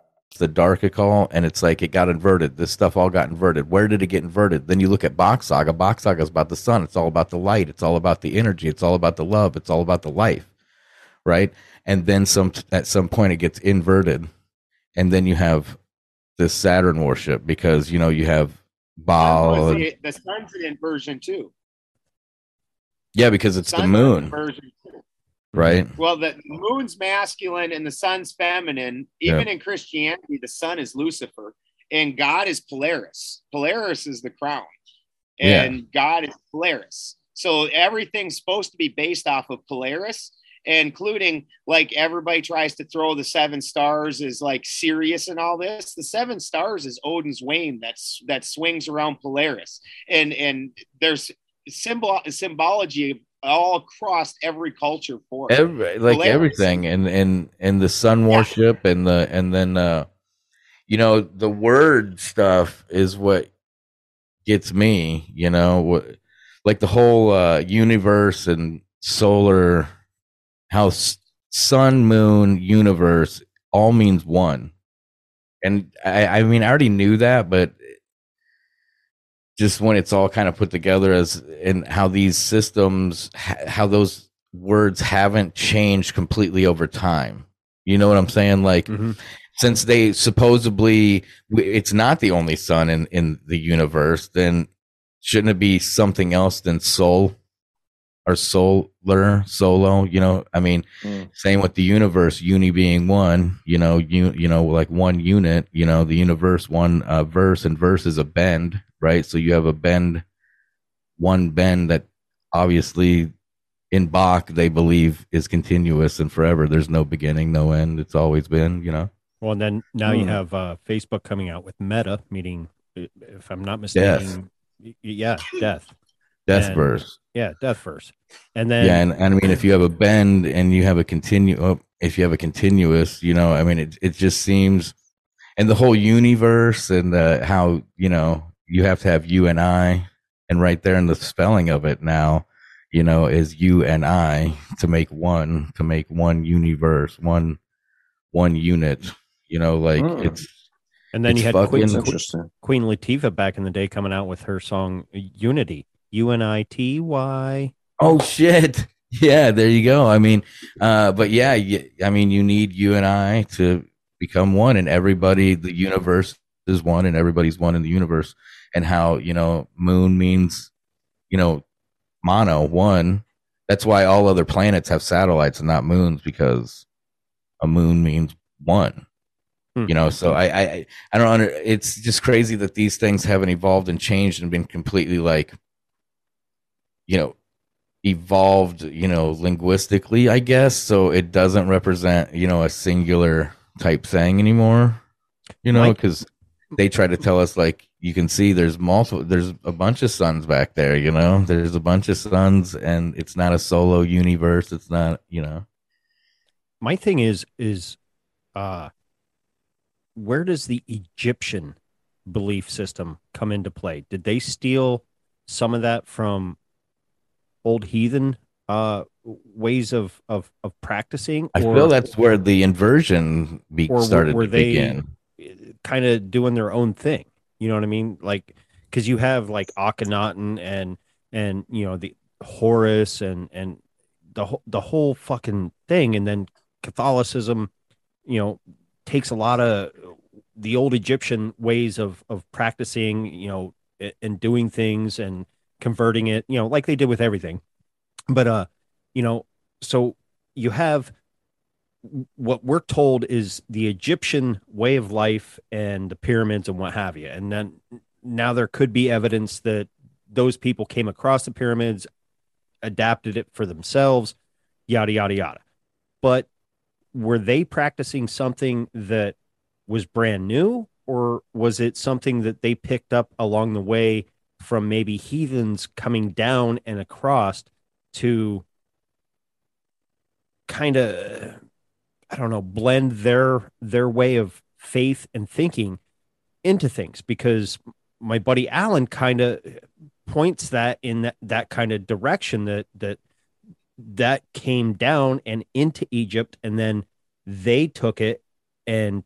the dark call and it's like it got inverted. This stuff all got inverted. Where did it get inverted? Then you look at Bock Saga. Bock Saga is about the sun. It's all about the light. It's all about the energy. It's all about the love. It's all about the life. Right? And then some at some point it gets inverted. And then you have this Saturn worship because you know you have Baal. The, the sun's an inversion too. yeah, because it's the an moon. Right? Well, the moon's masculine and the sun's feminine. Even in Christianity, the sun is Lucifer and God is Polaris. Polaris is the crown, Yeah. and God is Polaris. So everything's supposed to be based off of Polaris, including like everybody tries to throw the seven stars as like Sirius and all this. The seven stars is Odin's wain that's that swings around Polaris, and and there's symbol symbology all across every culture for it. Every, like Hilarious. everything and and and the sun worship and the and then uh you know the word stuff is what gets me you know what like the whole uh universe and solar how sun moon universe all means one and i i mean i already knew that but just when it's all kind of put together as and how these systems how those words haven't changed completely over time. You know what i'm saying? Like Mhm. since they supposedly it's not the only sun in in the universe then shouldn't it be something else than soul? Or solar solo you know? I mean Mm. same with the universe uni being one you know you you know like one unit you know the universe one uh, verse and verse is a bend right? So you have a bend one bend that obviously in Bock they believe is continuous and forever. There's no beginning no end. It's always been you know? Well, and then now you Hmm. have uh, Facebook coming out with Meta, meaning, if I'm not mistaken, y- yeah, death, death And- verse. Yeah, death first, and then yeah and, and i mean if you have a bend and you have a continue oh, if you have a continuous you know i mean it, it just seems and the whole universe and uh, how you know you have to have you and i and right there in the spelling of it now you know is you and i to make one to make one universe one one unit you know like Hmm. it's and then it's you had Queen, That's. Queen Latifah back in the day coming out with her song Unity, U N I T Y. Oh shit. Yeah, there you go. I mean, uh, but yeah, I mean, you need you and I to become one, and everybody, the universe is one, and everybody's one in the universe. And how you know, moon means, you know, mono one. That's why all other planets have satellites and not moons because a moon means one. Hmm. You know, so I, I I don't under. It's just crazy that these things haven't evolved and changed and been completely like, you know, evolved. You know, linguistically, I guess. So it doesn't represent you know a singular type thing anymore. You know, because they try to tell us like you can see there's multiple there's a bunch of suns back there you know? There's a bunch of suns and it's not a solo universe. It's not you know? My thing is is uh where does the egyptian belief system come into play? Did they steal some of that from old heathen uh ways of of of practicing i feel that's where the inversion be or were- started were to they- begin. kind of doing their own thing you know what i mean? Like because you have like akhenaten and and you know the horus and and the the whole fucking thing. And then catholicism you know takes a lot of the old egyptian ways of of practicing you know and doing things and converting it you know like they did with everything. But uh you know so you have what we're told is the Egyptian way of life and the pyramids and what have you. And then now there could be evidence that those people came across the pyramids, adapted it for themselves, yada, yada, yada. But were they practicing something that was brand new, or was it something that they picked up along the way from maybe heathens coming down and across to kind of I don't know, blend their their way of faith and thinking into things because my buddy Alan kind of points that in that, that kind of direction that that that came down and into Egypt and then they took it and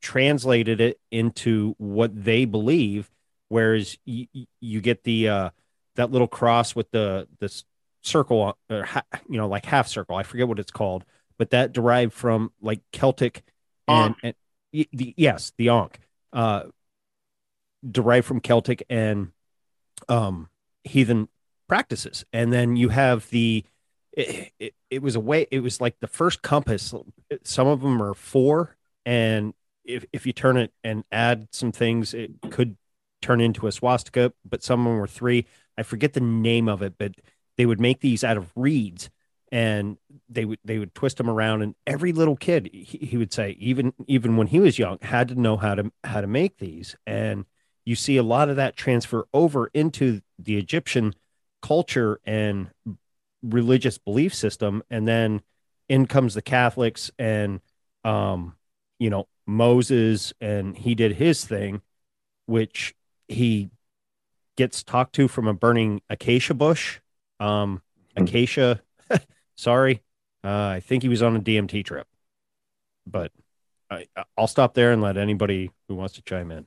translated it into what they believe whereas you, you get the uh that little cross with the this circle or you know like half circle I forget what it's called but that derived from like Celtic and, and the, yes, the Ankh, uh, derived from Celtic and um, heathen practices. And then you have the, it, it, it was a way, it was like the first compass. Some of them are four. And if, if you turn it and add some things, it could turn into a swastika, but some of them were three. I forget the name of it, but they would make these out of reeds and they would they would twist them around and every little kid he, he would say even even when he was young had to know how to how to make these. And you see a lot of that transfer over into the Egyptian culture and religious belief system. And then in comes the Catholics and um you know Moses and he did his thing which he gets talked to from a burning acacia bush. Um acacia sorry. Uh, I think he was on a DMT trip, but I, I'll stop there and let anybody who wants to chime in.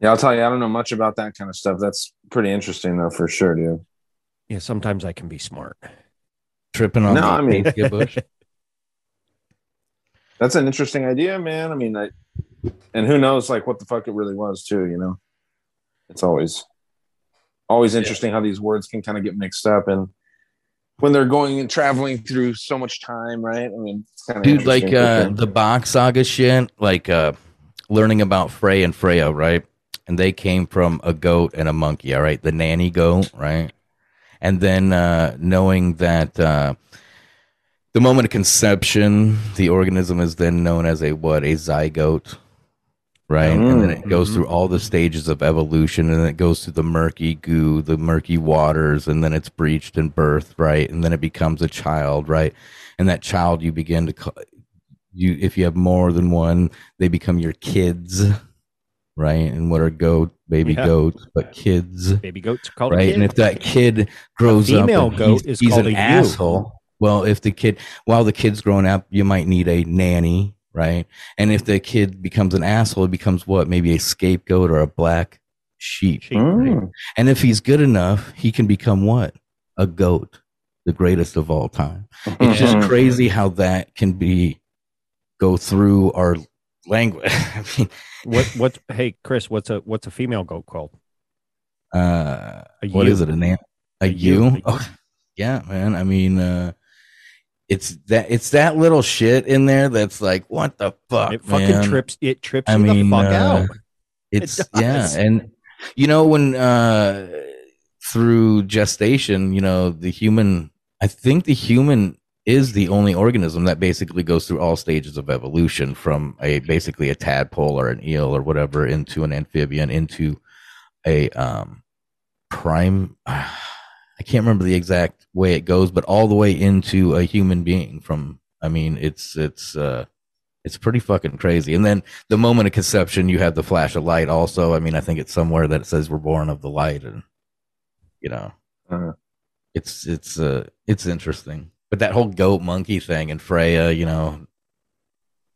Yeah, I'll tell you, I don't know much about that kind of stuff. That's pretty interesting, though, for sure, dude. Yeah, sometimes I can be smart. tripping on No, the I mean- acacia bush That's an interesting idea, man. I mean, I, and who knows, like, what the fuck it really was, too, you know? It's always, always interesting how these words can kind of get mixed up. And when they're going and traveling through so much time, right? I mean, it's kind of dude like uh the box saga shit like uh learning about frey and freya right? And they came from a goat and a monkey all right? The nanny goat right? And then uh knowing that uh the moment of conception the organism is then known as a what? A zygote right? And then it goes mm-hmm. through all the stages of evolution and then it goes through the murky goo the murky waters and then it's breached and birthed right? And then it becomes a child right? And that child you begin to call, you if you have more than one they become your kids right? And what are goat baby Yeah. goats but kids Baby goats are called a right? Kid. and if that kid grows up female and goat he's, is he's called an a asshole well if the kid while the kid's growing up you might need a nanny right and if the kid becomes an asshole it becomes what maybe a scapegoat or a black sheep Sheep, right? Mm. and if he's good enough he can become what a goat the greatest of all time it's just Mhm. crazy how that can be go through our language i mean What what? Hey, Chris, what's a what's a female goat called? uh A what ewe. is it a name a, A ewe, ewe a ewe. oh, yeah man i mean uh it's that it's that little shit in there that's like what the fuck it fucking man? trips it trips I you mean, the fuck uh, out. It's It yeah, and you know when uh through gestation, you know the human. I think the human is the only organism that basically goes through all stages of evolution, from a basically a tadpole or an eel or whatever into an amphibian into a um prime. I can't remember the exact way it goes, but all the way into a human being. From I mean, it's it's uh it's pretty fucking crazy. And then the moment of conception, you have the flash of light. Also, I mean, I think it's somewhere that it says we're born of the light, and you know, Uh-huh. it's it's uh it's interesting. But that whole goat monkey thing and Freya, you know,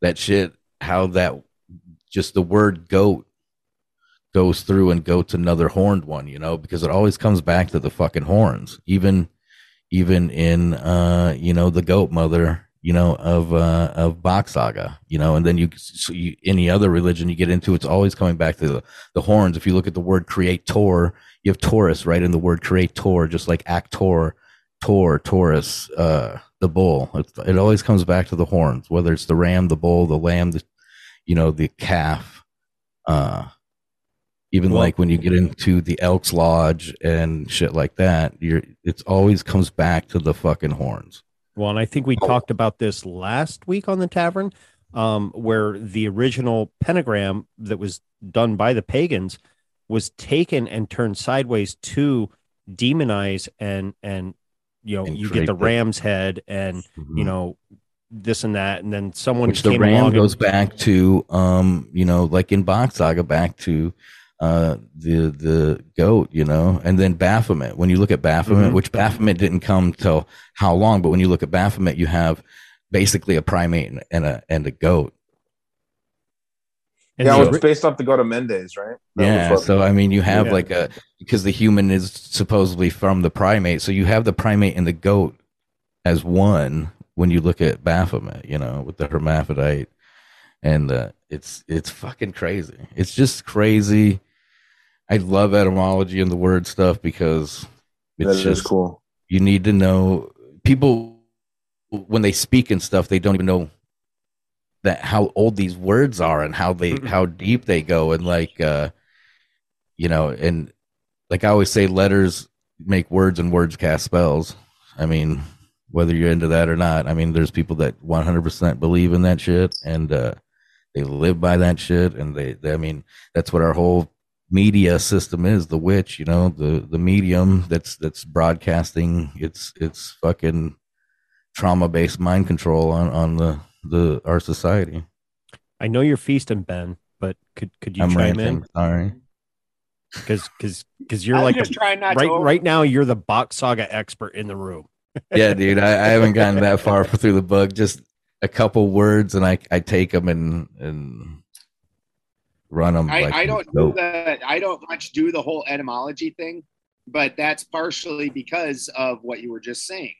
that shit, how that just the word goat goes through and goats another horned one, you know, because it always comes back to the fucking horns. Even even in uh, you know, the goat mother, you know, of uh of Bock saga, you know, and then you, so you any other religion you get into, it's always coming back to the, the horns. If you look at the word creator, you have Taurus right in the word creator, just like actor, Tor, Taurus, uh, the bull. It, it always comes back to the horns, whether it's the ram, the bull, the lamb, the, you know, the calf. Uh, even Well- like when you get into the Elks Lodge and shit like that, you're it's always comes back to the fucking horns. Well, and I think we talked about this last week on the tavern, um, where the original pentagram that was done by the pagans was taken and turned sideways to demonize and and you know And you get the ram's head and you know this and that and then someone which the ram goes and, back to um you know like in Bock saga back to uh the the goat you know and then baphomet when you look at baphomet Mhm. which baphomet didn't come till how long but when you look at baphomet you have basically a primate and- and a and a goat and yeah, the well, ori- it's based off the Goat of Mendes, right? That yeah so i mean you have Yeah. like a because the human is supposedly from the primate so you have the primate and the goat as one when you look at baphomet you know with the hermaphrodite and uh, it's it's fucking crazy it's just crazy i love etymology and the word stuff because it's is just cool. you need to know. People when they speak and stuff they don't even know that how old these words are and how they how deep they go. And like uh you know and like i always say letters make words and words cast spells. I mean whether you're into that or not i mean there's people that 100% believe in that shit and uh they live by that shit and they, they i mean that's what our whole media system is the witch you know the the medium that's that's broadcasting it's it's fucking trauma based mind control on on the the our society I know you're feasting Ben, but could could you i'm chime ranting in sorry because because because you're I'm like just a, trying not right to. right now you're the Bock saga expert in the room. yeah dude I, I haven't gotten that far through the book just a couple words and i i take them and and run them I, like I don't do that. I don't much do the whole etymology thing, but that's partially because of what you were just saying.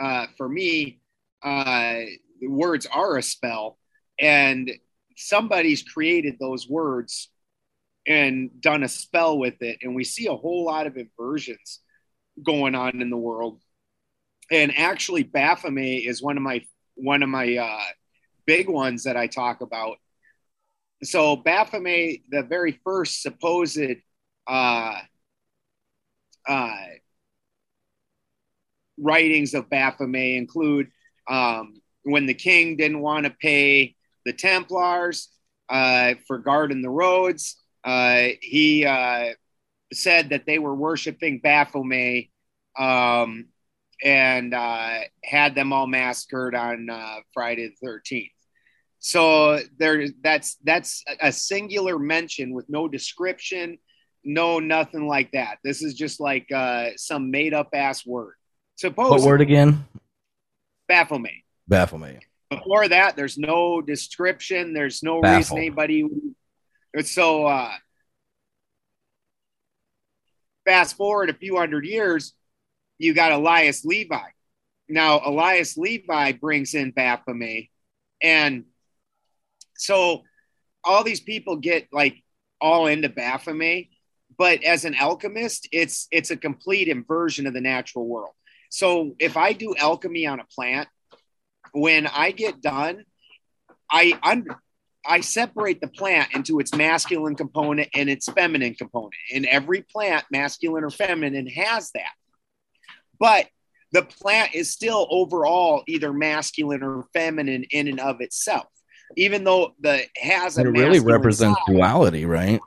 Uh, for me, uh, the words are a spell, and somebody's created those words and done a spell with it, and we see a whole lot of inversions going on in the world. And actually, Baphomet is one of my one of my uh, big ones that I talk about so Baphomet, the very first supposed uh, uh, writings of Baphomet include um, when the king didn't want to pay the Templars uh, for guarding the roads. Uh, he uh, said that they were worshiping Baphomet um, and uh, had them all massacred on Friday the 13th. So there, that's that's a singular mention with no description, no nothing like that. This is just like uh, some made up ass word. Suppose what word again Baphomet. baphomet Before that, there's no description. There's no Baffled. reason anybody. So uh, fast forward a few hundred years, you got Eliphas Levi. Now Eliphas Levi brings in Baphomet, and so all these people get like all into Baphomet, but as an alchemist, it's it's a complete inversion of the natural world. So if I do alchemy on a plant, when I get done, I un- I separate the plant into its masculine component and its feminine component. And every plant, masculine or feminine, has that. But the plant is still overall either masculine or feminine in and of itself, even though the has a it really represents side. duality, right?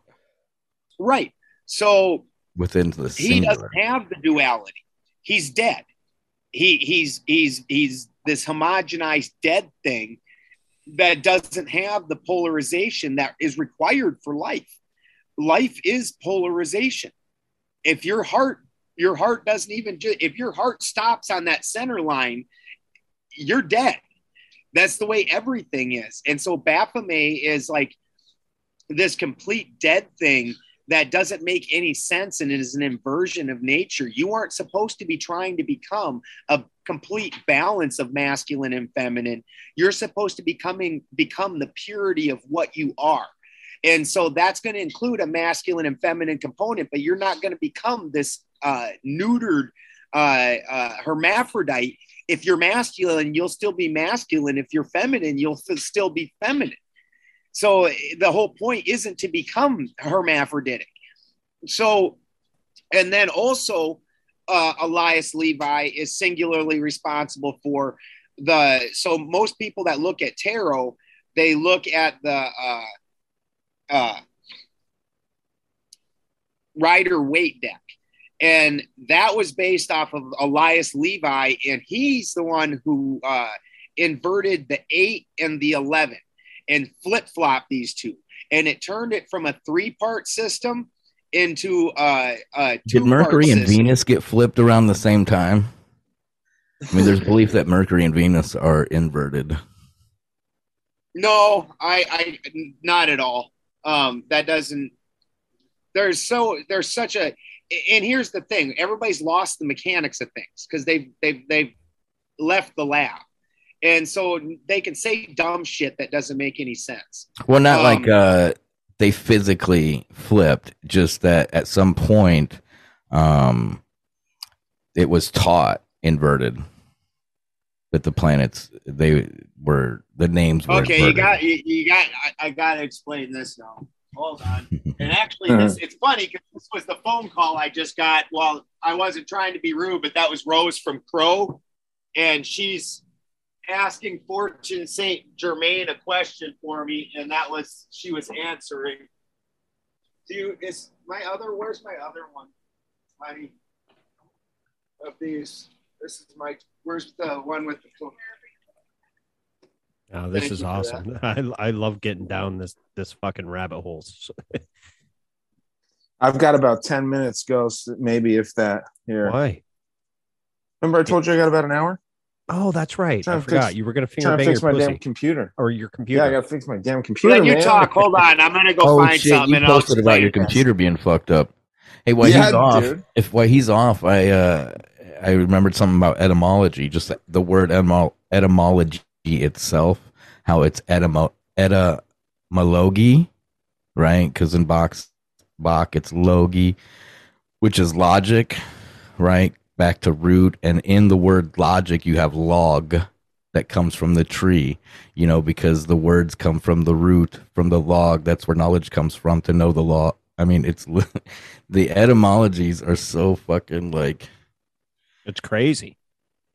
right. So Within the he doesn't have the duality. He's dead. He he's he's he's this homogenized dead thing that doesn't have the polarization that is required for life. Life is polarization. If your heart your heart doesn't even ju- if your heart stops on that center line, you're dead. That's the way everything is. And so Baphomet is like this complete dead thing that doesn't make any sense and it is an inversion of nature. You aren't supposed to be trying to become a complete balance of masculine and feminine. You're supposed to becoming become the purity of what you are. And so that's going to include a masculine and feminine component, but you're not going to become this uh, neutered uh, uh, hermaphrodite. If you're masculine, you'll still be masculine. If you're feminine, you'll f- still be feminine. So the whole point isn't to become hermaphroditic. So, and then also, uh, Eliphas Levi is singularly responsible for the. So most people that look at tarot, they look at the uh, uh, Rider Waite deck. And that was based off of Eliphas Levi, and he's the one who uh, inverted the eight and the 11 and flip flop these two. And it turned it from a three part system into a, a Did Mercury and Venus get flipped around the same time? I mean, there's belief that Mercury and Venus are inverted. No, I, I, not at all. Um, that doesn't. There's so there's such a, and here's the thing: everybody's lost the mechanics of things because they've they've they've left the lab, and so they can say dumb shit that doesn't make any sense. Well, not Um, like uh, they physically flipped, just that at some point, um, it was taught inverted. That the planets they were the names were Okay, you got you, you got. I, I got to explain this now. Hold on. And actually, this uh-huh. it's funny because this was the phone call I just got. Well, I wasn't trying to be rude, but that was Rose from Crow, and she's asking Fortune Saint Germain a question for me, and that was she was answering. Do you is my other? Where's my other one? My of these. This is my. Where's the one with the? Oh, this Thank is awesome. I I love getting down this this fucking rabbit holes. I've got about 10 minutes, Ghost, maybe if that. Here. Why? Remember I told you I got about an hour? Oh, that's right. I forgot. fix- you were gonna finger Trying bang fix your my pussy damn computer. or your computer. Yeah, I got to fix my damn computer. Let you man. talk. Hold on. I'm gonna go Oh find shit! something. You and posted about your it. computer being fucked up. Hey, while Yeah, he's off, dude. if while he's off, I uh, I remembered something about etymology. Just the word etymo- etymology itself, how it's etymo etymology, right? Because in Bock's Bock, it's logi, which is logic, right? Back to root, and in the word logic, you have log that comes from the tree, you know, because the words come from the root, from the log. That's where knowledge comes from to know the law. I mean, it's the etymologies are so fucking like, It's crazy.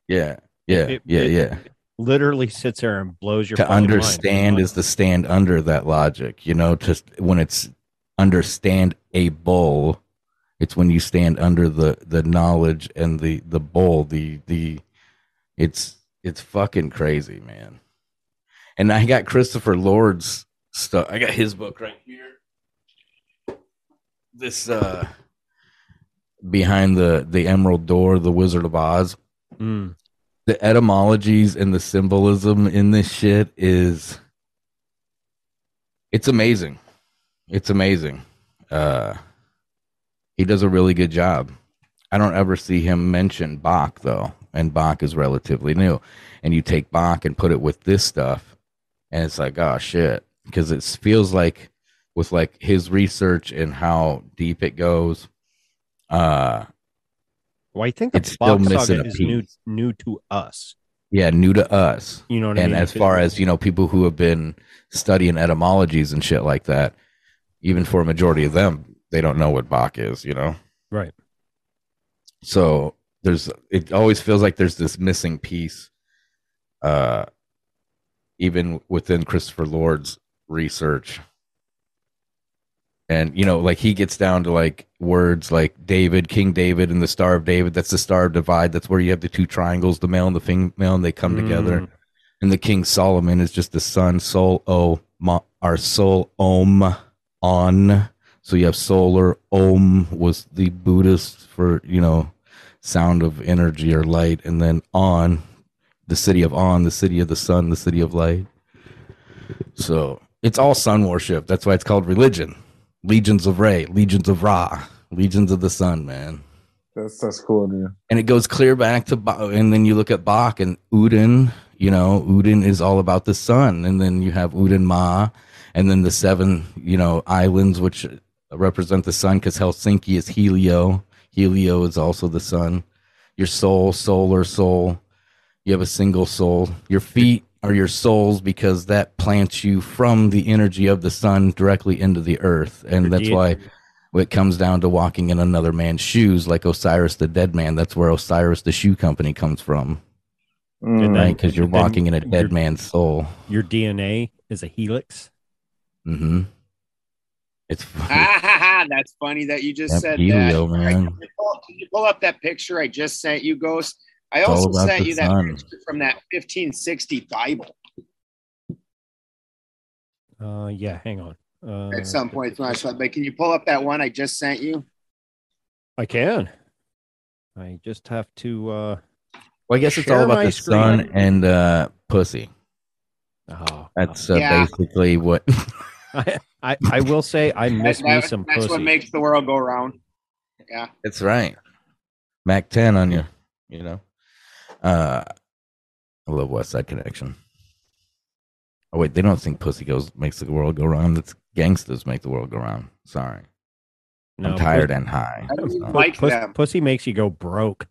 yeah, yeah, It- yeah, it yeah. Literally sits there and blows your To fucking mind. understand is to stand under that logic, you know, to when it's understand a bull, it's when you stand under the the knowledge and the the bull, the the it's it's fucking crazy, man. And I got Christopher Lord's stuff. I got his book right here. This uh behind the the emerald door, the Wizard of Oz. Mm. The etymologies and the symbolism in this shit is it's amazing. It's amazing. Uh he does a really good job. I don't ever see him mention Bock though, and Bock is relatively new. And you take Bock and put it with this stuff, and it's like, oh shit, because it feels like with like his research and how deep it goes. Uh, Well, I think the It's still missing a is new piece. new to us. yeah, new to us. You know what I and as far as you know, people who have been studying etymologies and shit like that, even for a majority of them, they don't know what Bock is. You know, right. so there's it always feels like there's this missing piece uh even within christopher lord's research and you know like he gets down to like words like david king david and the star of david. That's the star of divide. That's where you have the two triangles the male and the female and they come together. Mm. and the king solomon is just the sun soul o ma, our soul om on. So you have solar om was the buddhist for you know sound of energy or light. And then on the city of on the city of the sun the city of light. So it's all sun worship. That's why it's called religion legions of ray legions of ra legions of the sun man That's that's cool, dude. and it goes clear back to Bock, and then you look at Bock and Udin, you know, Udin is all about the sun, and then you have Udin Ma, and then the seven, you know, islands which represent the sun because Helsinki is Helio, Helio is also the sun. Your soul, solar soul, you have a single soul. Your feet are your souls because that plants you from the energy of the sun directly into the earth, and that's why it comes down to walking in another man's shoes, like Osiris the dead man. That's where Osiris the shoe company comes from, Mm. Right? Because you're walking in a your- dead man's soul. Your DNA is a helix. Mm hmm. It's Ah, that's funny that you just That said Helio, that. man. Can you, pull, can you pull up that picture I just sent you, Ghost? I It's also sent the you that sun. picture from that 1560 Bible Uh, yeah. Hang on. Uh, at some point. But can you pull up that one I just sent you? I can. I just have to. uh well, I guess it's all about my the sun and uh, pussy. Oh, That's uh, Yeah. basically what. I, I I will say I miss That- me that- some that's what makes the world go round. Yeah. That's right. Mac 10 on you, you know. Uh I love West Side Connection. Oh wait, they don't think pussy goes makes the world go round. That's gangsters make the world go round. Sorry. No, I'm tired pus- and high. I don't So- like pus- them. Pussy makes you go broke.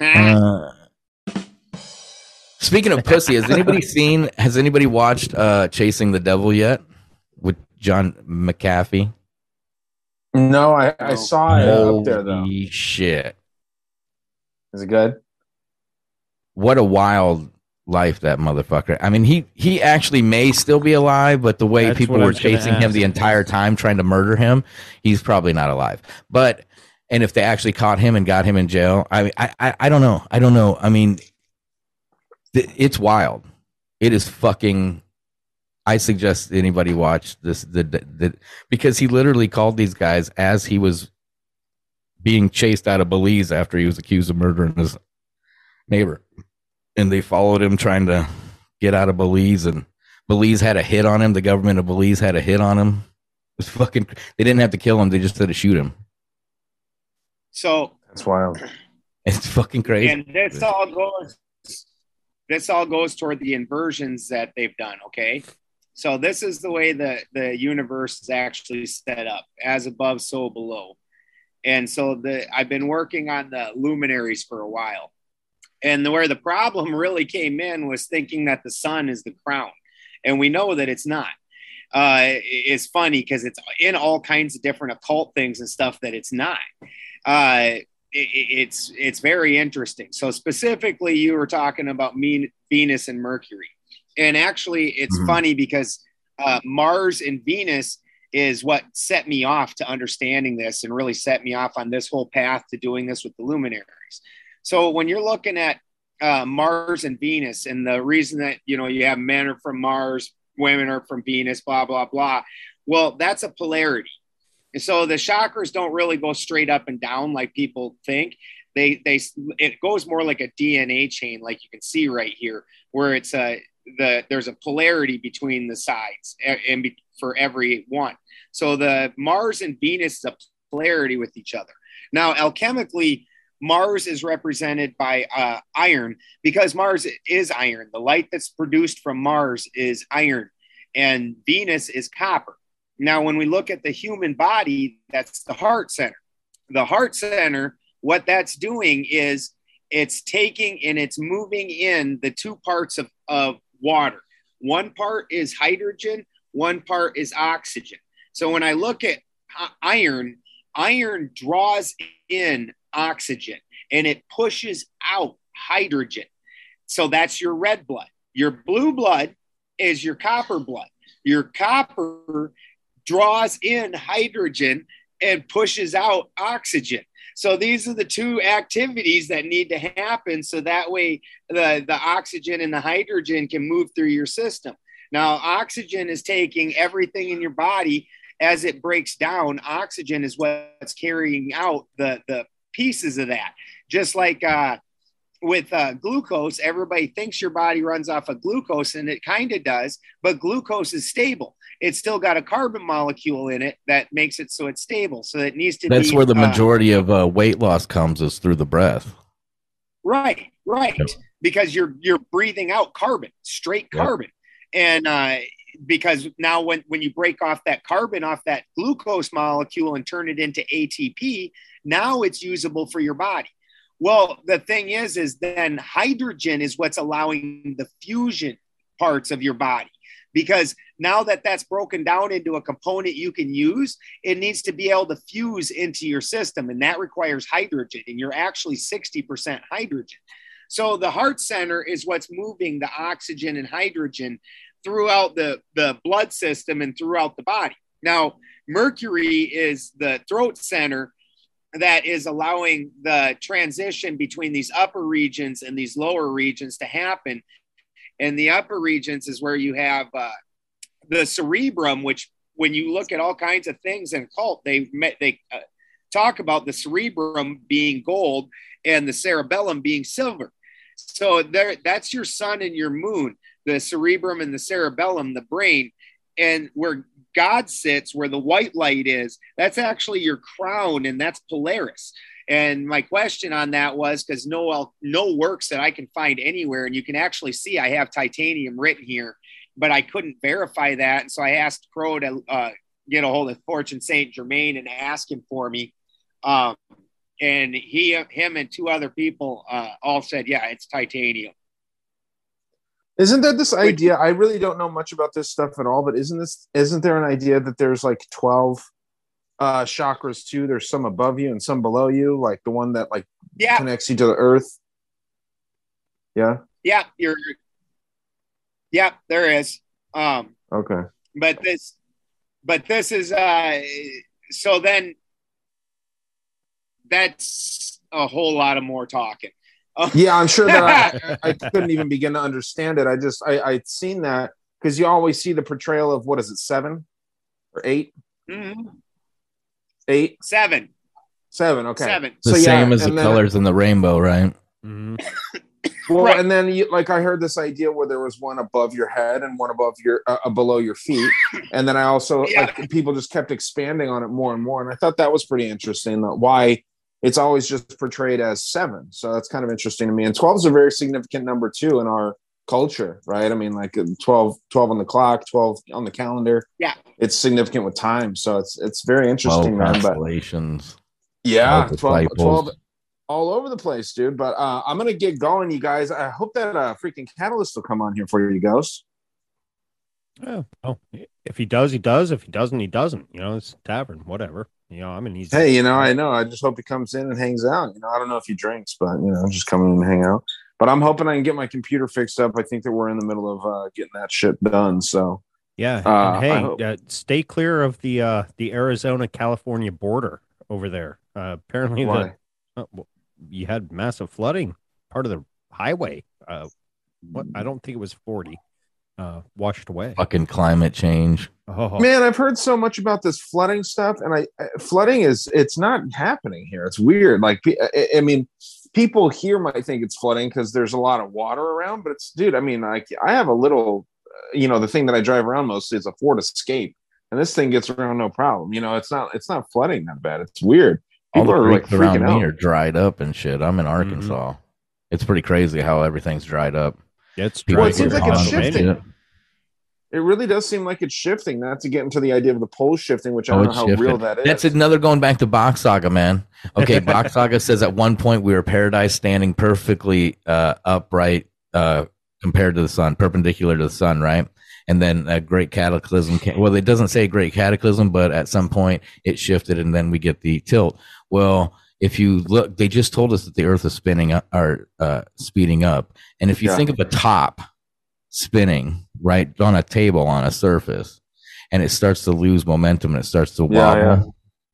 Uh, speaking of pussy, has anybody seen has anybody watched uh Chasing the Devil yet? With John McAfee? No, I, I No. saw it up there though. Holy shit. Is it good? what a wild life that motherfucker. I mean, he he actually may still be alive, but the way That's people what I were chasing him ask. the entire time trying to murder him, he's probably not alive. But and if they actually caught him and got him in jail, I I I, I don't know. I don't know. I mean, th- it's wild. It is fucking. I suggest anybody watch this the, the, the because he literally called these guys as he was being chased out of Belize after he was accused of murdering his neighbor and they followed him trying to get out of Belize and Belize had a hit on him. The government of Belize had a hit on him. It was fucking they didn't have to kill him, they just had to shoot him. So That's wild. It's fucking crazy. and this all goes this all goes toward the inversions that they've done okay so this is the way that the universe is actually set up as above so below and so the i've been working on the luminaries for a while. And where the problem really came in was thinking that the sun is the crown. And we know that it's not. Uh it's funny because it's in all kinds of different occult things and stuff that it's not. Uh it, it's it's very interesting. So specifically, you were talking about mean, Venus and Mercury, and actually, it's Mhm. funny because uh, Mars and Venus is what set me off to understanding this and really set me off on this whole path to doing this with the luminaries. So when you're looking at uh, Mars and Venus, and the reason that you know you have men are from Mars, women are from Venus, blah blah blah. Well, that's a polarity. And so the chakras don't really go straight up and down like people think. They they it goes more like a DNA chain, like you can see right here, where it's a the there's a polarity between the sides and be, for every one. So the Mars and Venus is a polarity with each other. Now, alchemically, Mars is represented by uh, iron because Mars is iron. The light that's produced from Mars is iron, and Venus is copper. Now, when we look at the human body, that's the heart center. The heart center, what that's doing is it's taking and it's moving in the two parts of, of water. One part is hydrogen, one part is oxygen. So when I look at iron, iron draws in oxygen and it pushes out hydrogen. So that's your red blood. Your blue blood is your copper blood. Your copper draws in hydrogen and pushes out oxygen. So these are the two activities that need to happen so that way the, the oxygen and the hydrogen can move through your system. Now, oxygen is taking everything in your body as it breaks down. Oxygen is what's carrying out the, the pieces of that. Just like uh, with uh, glucose, everybody thinks your body runs off of glucose, and it kind of does, but glucose is stable. It's still got a carbon molecule in it that makes it so it's stable. So it needs to. Be that's be, where the uh, majority of uh, weight loss comes is through the breath. Right, right, Yep. because you're you're breathing out carbon, straight Yep. carbon, and uh, because now when when you break off that carbon off that glucose molecule and turn it into ATP, now it's usable for your body. Well, the thing is, is then hydrogen is what's allowing the fusion parts of your body. Because now that that's broken down into a component you can use, it needs to be able to fuse into your system. And that requires hydrogen. And you're actually 60% hydrogen. So the heart center is what's moving the oxygen and hydrogen throughout the, the blood system and throughout the body. Now, Mercury is the throat center that is allowing the transition between these upper regions and these lower regions to happen. And the upper regions is where you have uh, the cerebrum, which when you look at all kinds of things in cult, they met, they uh, talk about the cerebrum being gold and the cerebellum being silver. So there, that's your sun and your moon, the cerebrum and the cerebellum, the brain, and where God sits, where the white light is, that's actually your crown, and that's Polaris. And my question on that was because no no works that I can find anywhere, and you can actually see I have titanium written here, but I couldn't verify that, and so I asked Crow to uh, get a hold of Fortune Saint Germain and ask him for me. Um, and he, him, and two other people uh, all said, "Yeah, it's titanium." Isn't there this idea? I really don't know much about this stuff at all, but isn't this isn't there an idea that there's like twelve uh chakras too? There's some above you and some below you, like the one that like Yeah, connects you to the earth. Yeah. yeah, you're. Yeah, there is. Um, Okay. but this but this is uh so then that's a whole lot of more talking Yeah, I'm sure that I, I couldn't even begin to understand it. I just I I'd seen that because you always see the portrayal of what is it seven or eight Mhm. eight seven seven okay seven The So, yeah, same as the then- colors in the rainbow, right? Mhm. Well, Right. and then you, like I heard this idea where there was one above your head and one above your uh, uh, below your feet, and then I also Yeah. like people just kept expanding on it more and more, and I thought that was pretty interesting. That why it's always just portrayed as seven, so that's kind of interesting to me. And twelve is a very significant number too in our culture, right? I mean, like uh, 12, 12 on the clock, twelve on the calendar. Yeah. it's significant with time, so it's it's very Twelve interesting, man. But constellations. yeah, 12, 12 all over the place, dude. But uh, I'm gonna get going, you guys. I hope that uh, freaking catalyst will come on here for you, Ghost. Yeah. Oh, if he does, he does. If he doesn't, he doesn't. You know, it's a tavern, whatever. You know, I'm an easy. Hey, you know, I know. I just hope he comes in and hangs out. You know, I don't know if he drinks, but you know, just come in and hang out. But I'm hoping I can get my computer fixed up. I think that we're in the middle of uh, getting that shit done. So Yeah. Uh, hey, uh, stay clear of the uh, the Arizona California border over there. Uh, apparently, the uh, well, you had massive flooding. Part of the highway. Uh, what I don't think it was forty. Uh, washed away. Fucking climate change. Oh, Man, I've heard so much about this flooding stuff, and I I- flooding is it's not happening here. It's weird. Like, I, I mean, people here might think it's flooding because there's a lot of water around, but it's, dude. I mean, like, I have a little, uh, you know, the thing that I drive around most is a Ford Escape, and this thing gets around no problem. You know, it's not it's not flooding that bad. It's weird. All People the are like creeks around freaking me out. are dried up and shit. I'm in Arkansas. It's pretty crazy how everything's dried up. It's People Well, it seems like it's Pennsylvania. shifting. It really does seem like it's shifting. Not to get into the idea of the pole shifting, which I oh, don't know how shifted. real that is. That's another going back to Bock's Saga, man. Okay, Bock's Saga says at one point we were paradise standing perfectly uh, upright uh, compared to the sun, perpendicular to the sun, right? And then a great cataclysm came. Well, it doesn't say great cataclysm, but at some point it shifted, and then we get the tilt. Well, if you look, they just told us that the Earth is spinning up, or uh, speeding up, and if you yeah. think of a top spinning right on a table on a surface and it starts to lose momentum and it starts to wobble. Yeah, yeah.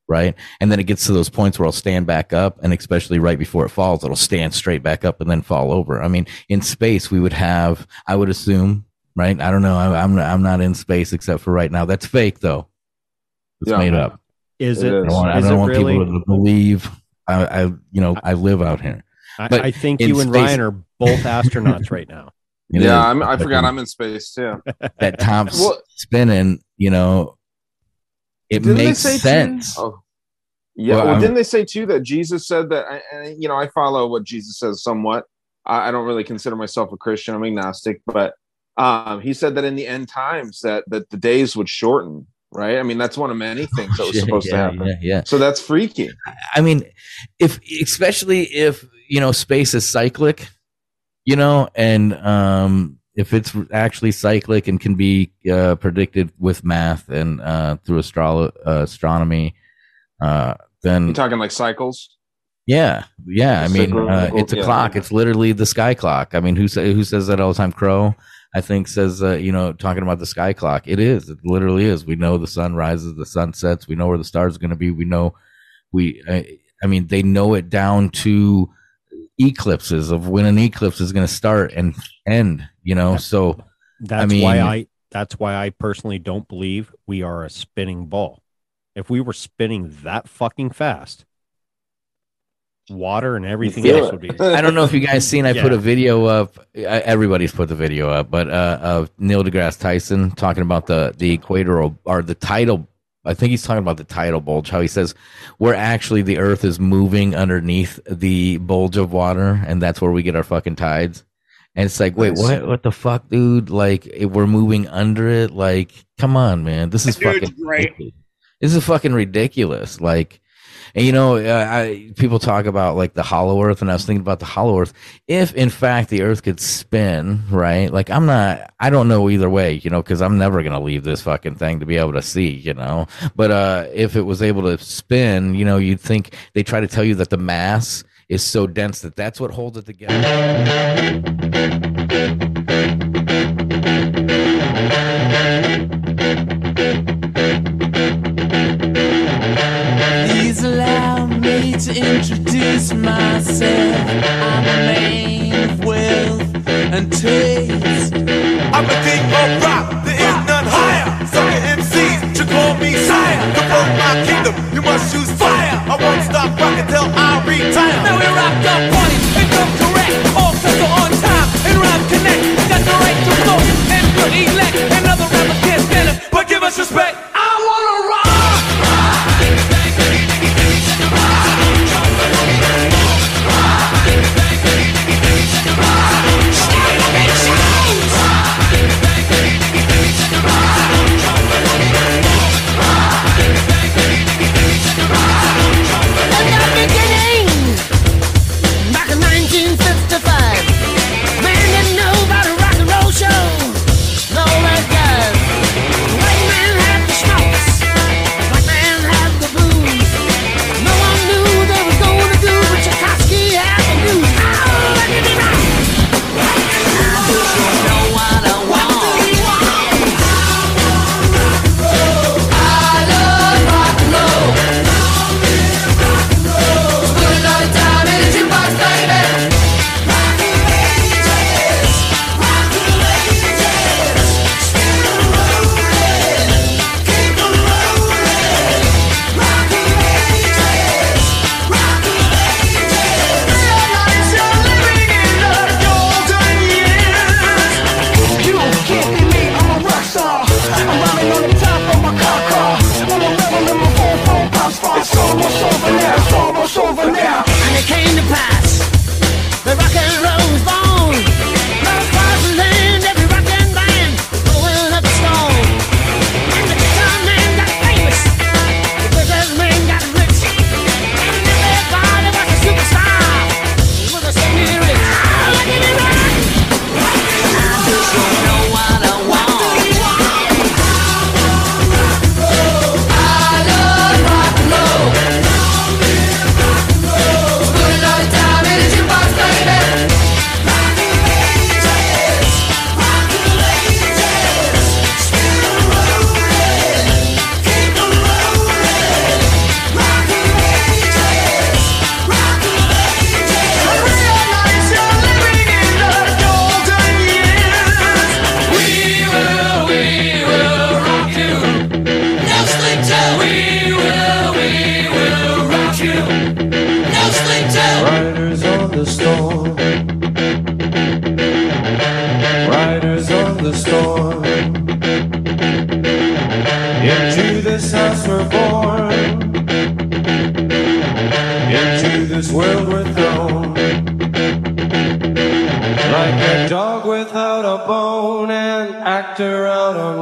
Right. And then it gets to those points where it'll stand back up. And especially right before it falls, it'll stand straight back up and then fall over. I mean, in space, we would have, I would assume, right? I don't know. I, am I'm not in space except for right now. That's fake though. It's yeah. made up. Is it? I don't want, I don't want really? people to believe I, I, you know, I live out here. But I, I think you and Ryan are both astronauts right now. You know, yeah, I'm, i forgot I'm in space too. that top's well, spinning, you know, it makes sense. Oh. Yeah, well, well didn't they say too that Jesus said that? I, you know, I follow what Jesus says somewhat. I, I, don't really consider myself a Christian. I'm agnostic, but um, he said that in the end times that that the days would shorten. Right. I mean, that's one of many things that was supposed yeah, to happen. Yeah, yeah. So that's freaky. I mean, if especially if you know space is cyclic, you know, and um, if it's actually cyclic and can be uh, predicted with math and uh, through astro- uh, astronomy, uh, then you're talking like cycles. Yeah, yeah. I mean, uh, it's a clock. It's literally the sky clock. I mean, who say, who says that all the time? Crow, I think, says uh, you know, talking about the sky clock. It is. It literally is. We know the sun rises, the sun sets. We know where the stars are going to be. We know. We. I, I mean, they know it down to eclipses of when an eclipse is going to start and end you know so that's I mean, why i that's why i personally don't believe we are a spinning ball if we were spinning that fucking fast water and everything else would be i don't know if you guys seen i yeah. put a video up everybody's put the video up but uh of neil degrasse tyson talking about the the equatorial or the tidal I think he's talking about the tidal bulge, how he says we're actually the earth is moving underneath the bulge of water, and that's where we get our fucking tides. And it's like, wait, what? What the fuck, dude? Like, we're moving under it. Like, come on, man. This is fucking. Great. This is fucking ridiculous. Like, and you know, uh, I, people talk about like the hollow earth, and I was thinking about the hollow earth. If in fact the earth could spin, right? Like I'm not, I don't know either way, you know, because I'm never gonna leave this fucking thing to be able to see, you know. But uh, if it was able to spin, you know, you'd think they try to tell you that the mass is so dense that that's what holds it together. To introduce myself. I'm a man of wealth and taste. I'm a king of rock, there is none higher. Sucker MCs should call me sire. To promote my kingdom, you must choose fire. I won't stop rocking till I retire. Now we rock the party and come correct. All sets on time and rhyme connect. Got the right to flow and to elect. Another rapper can't stand it, but give us respect. Yeah.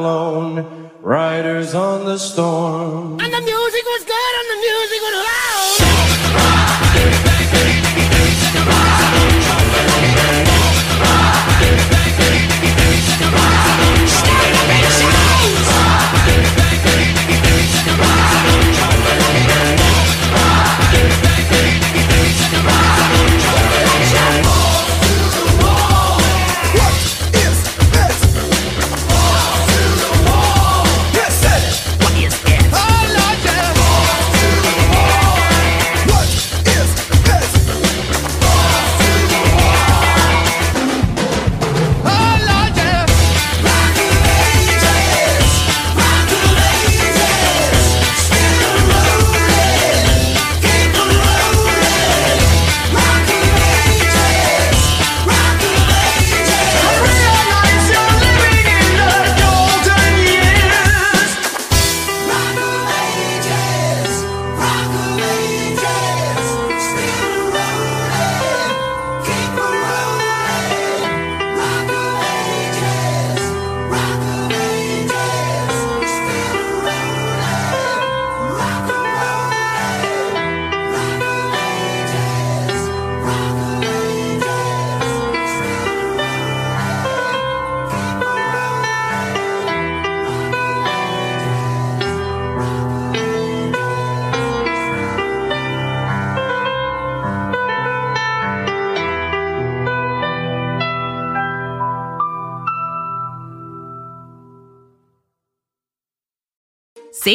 Alone, riders on the storm. And the music was good and the music was loud.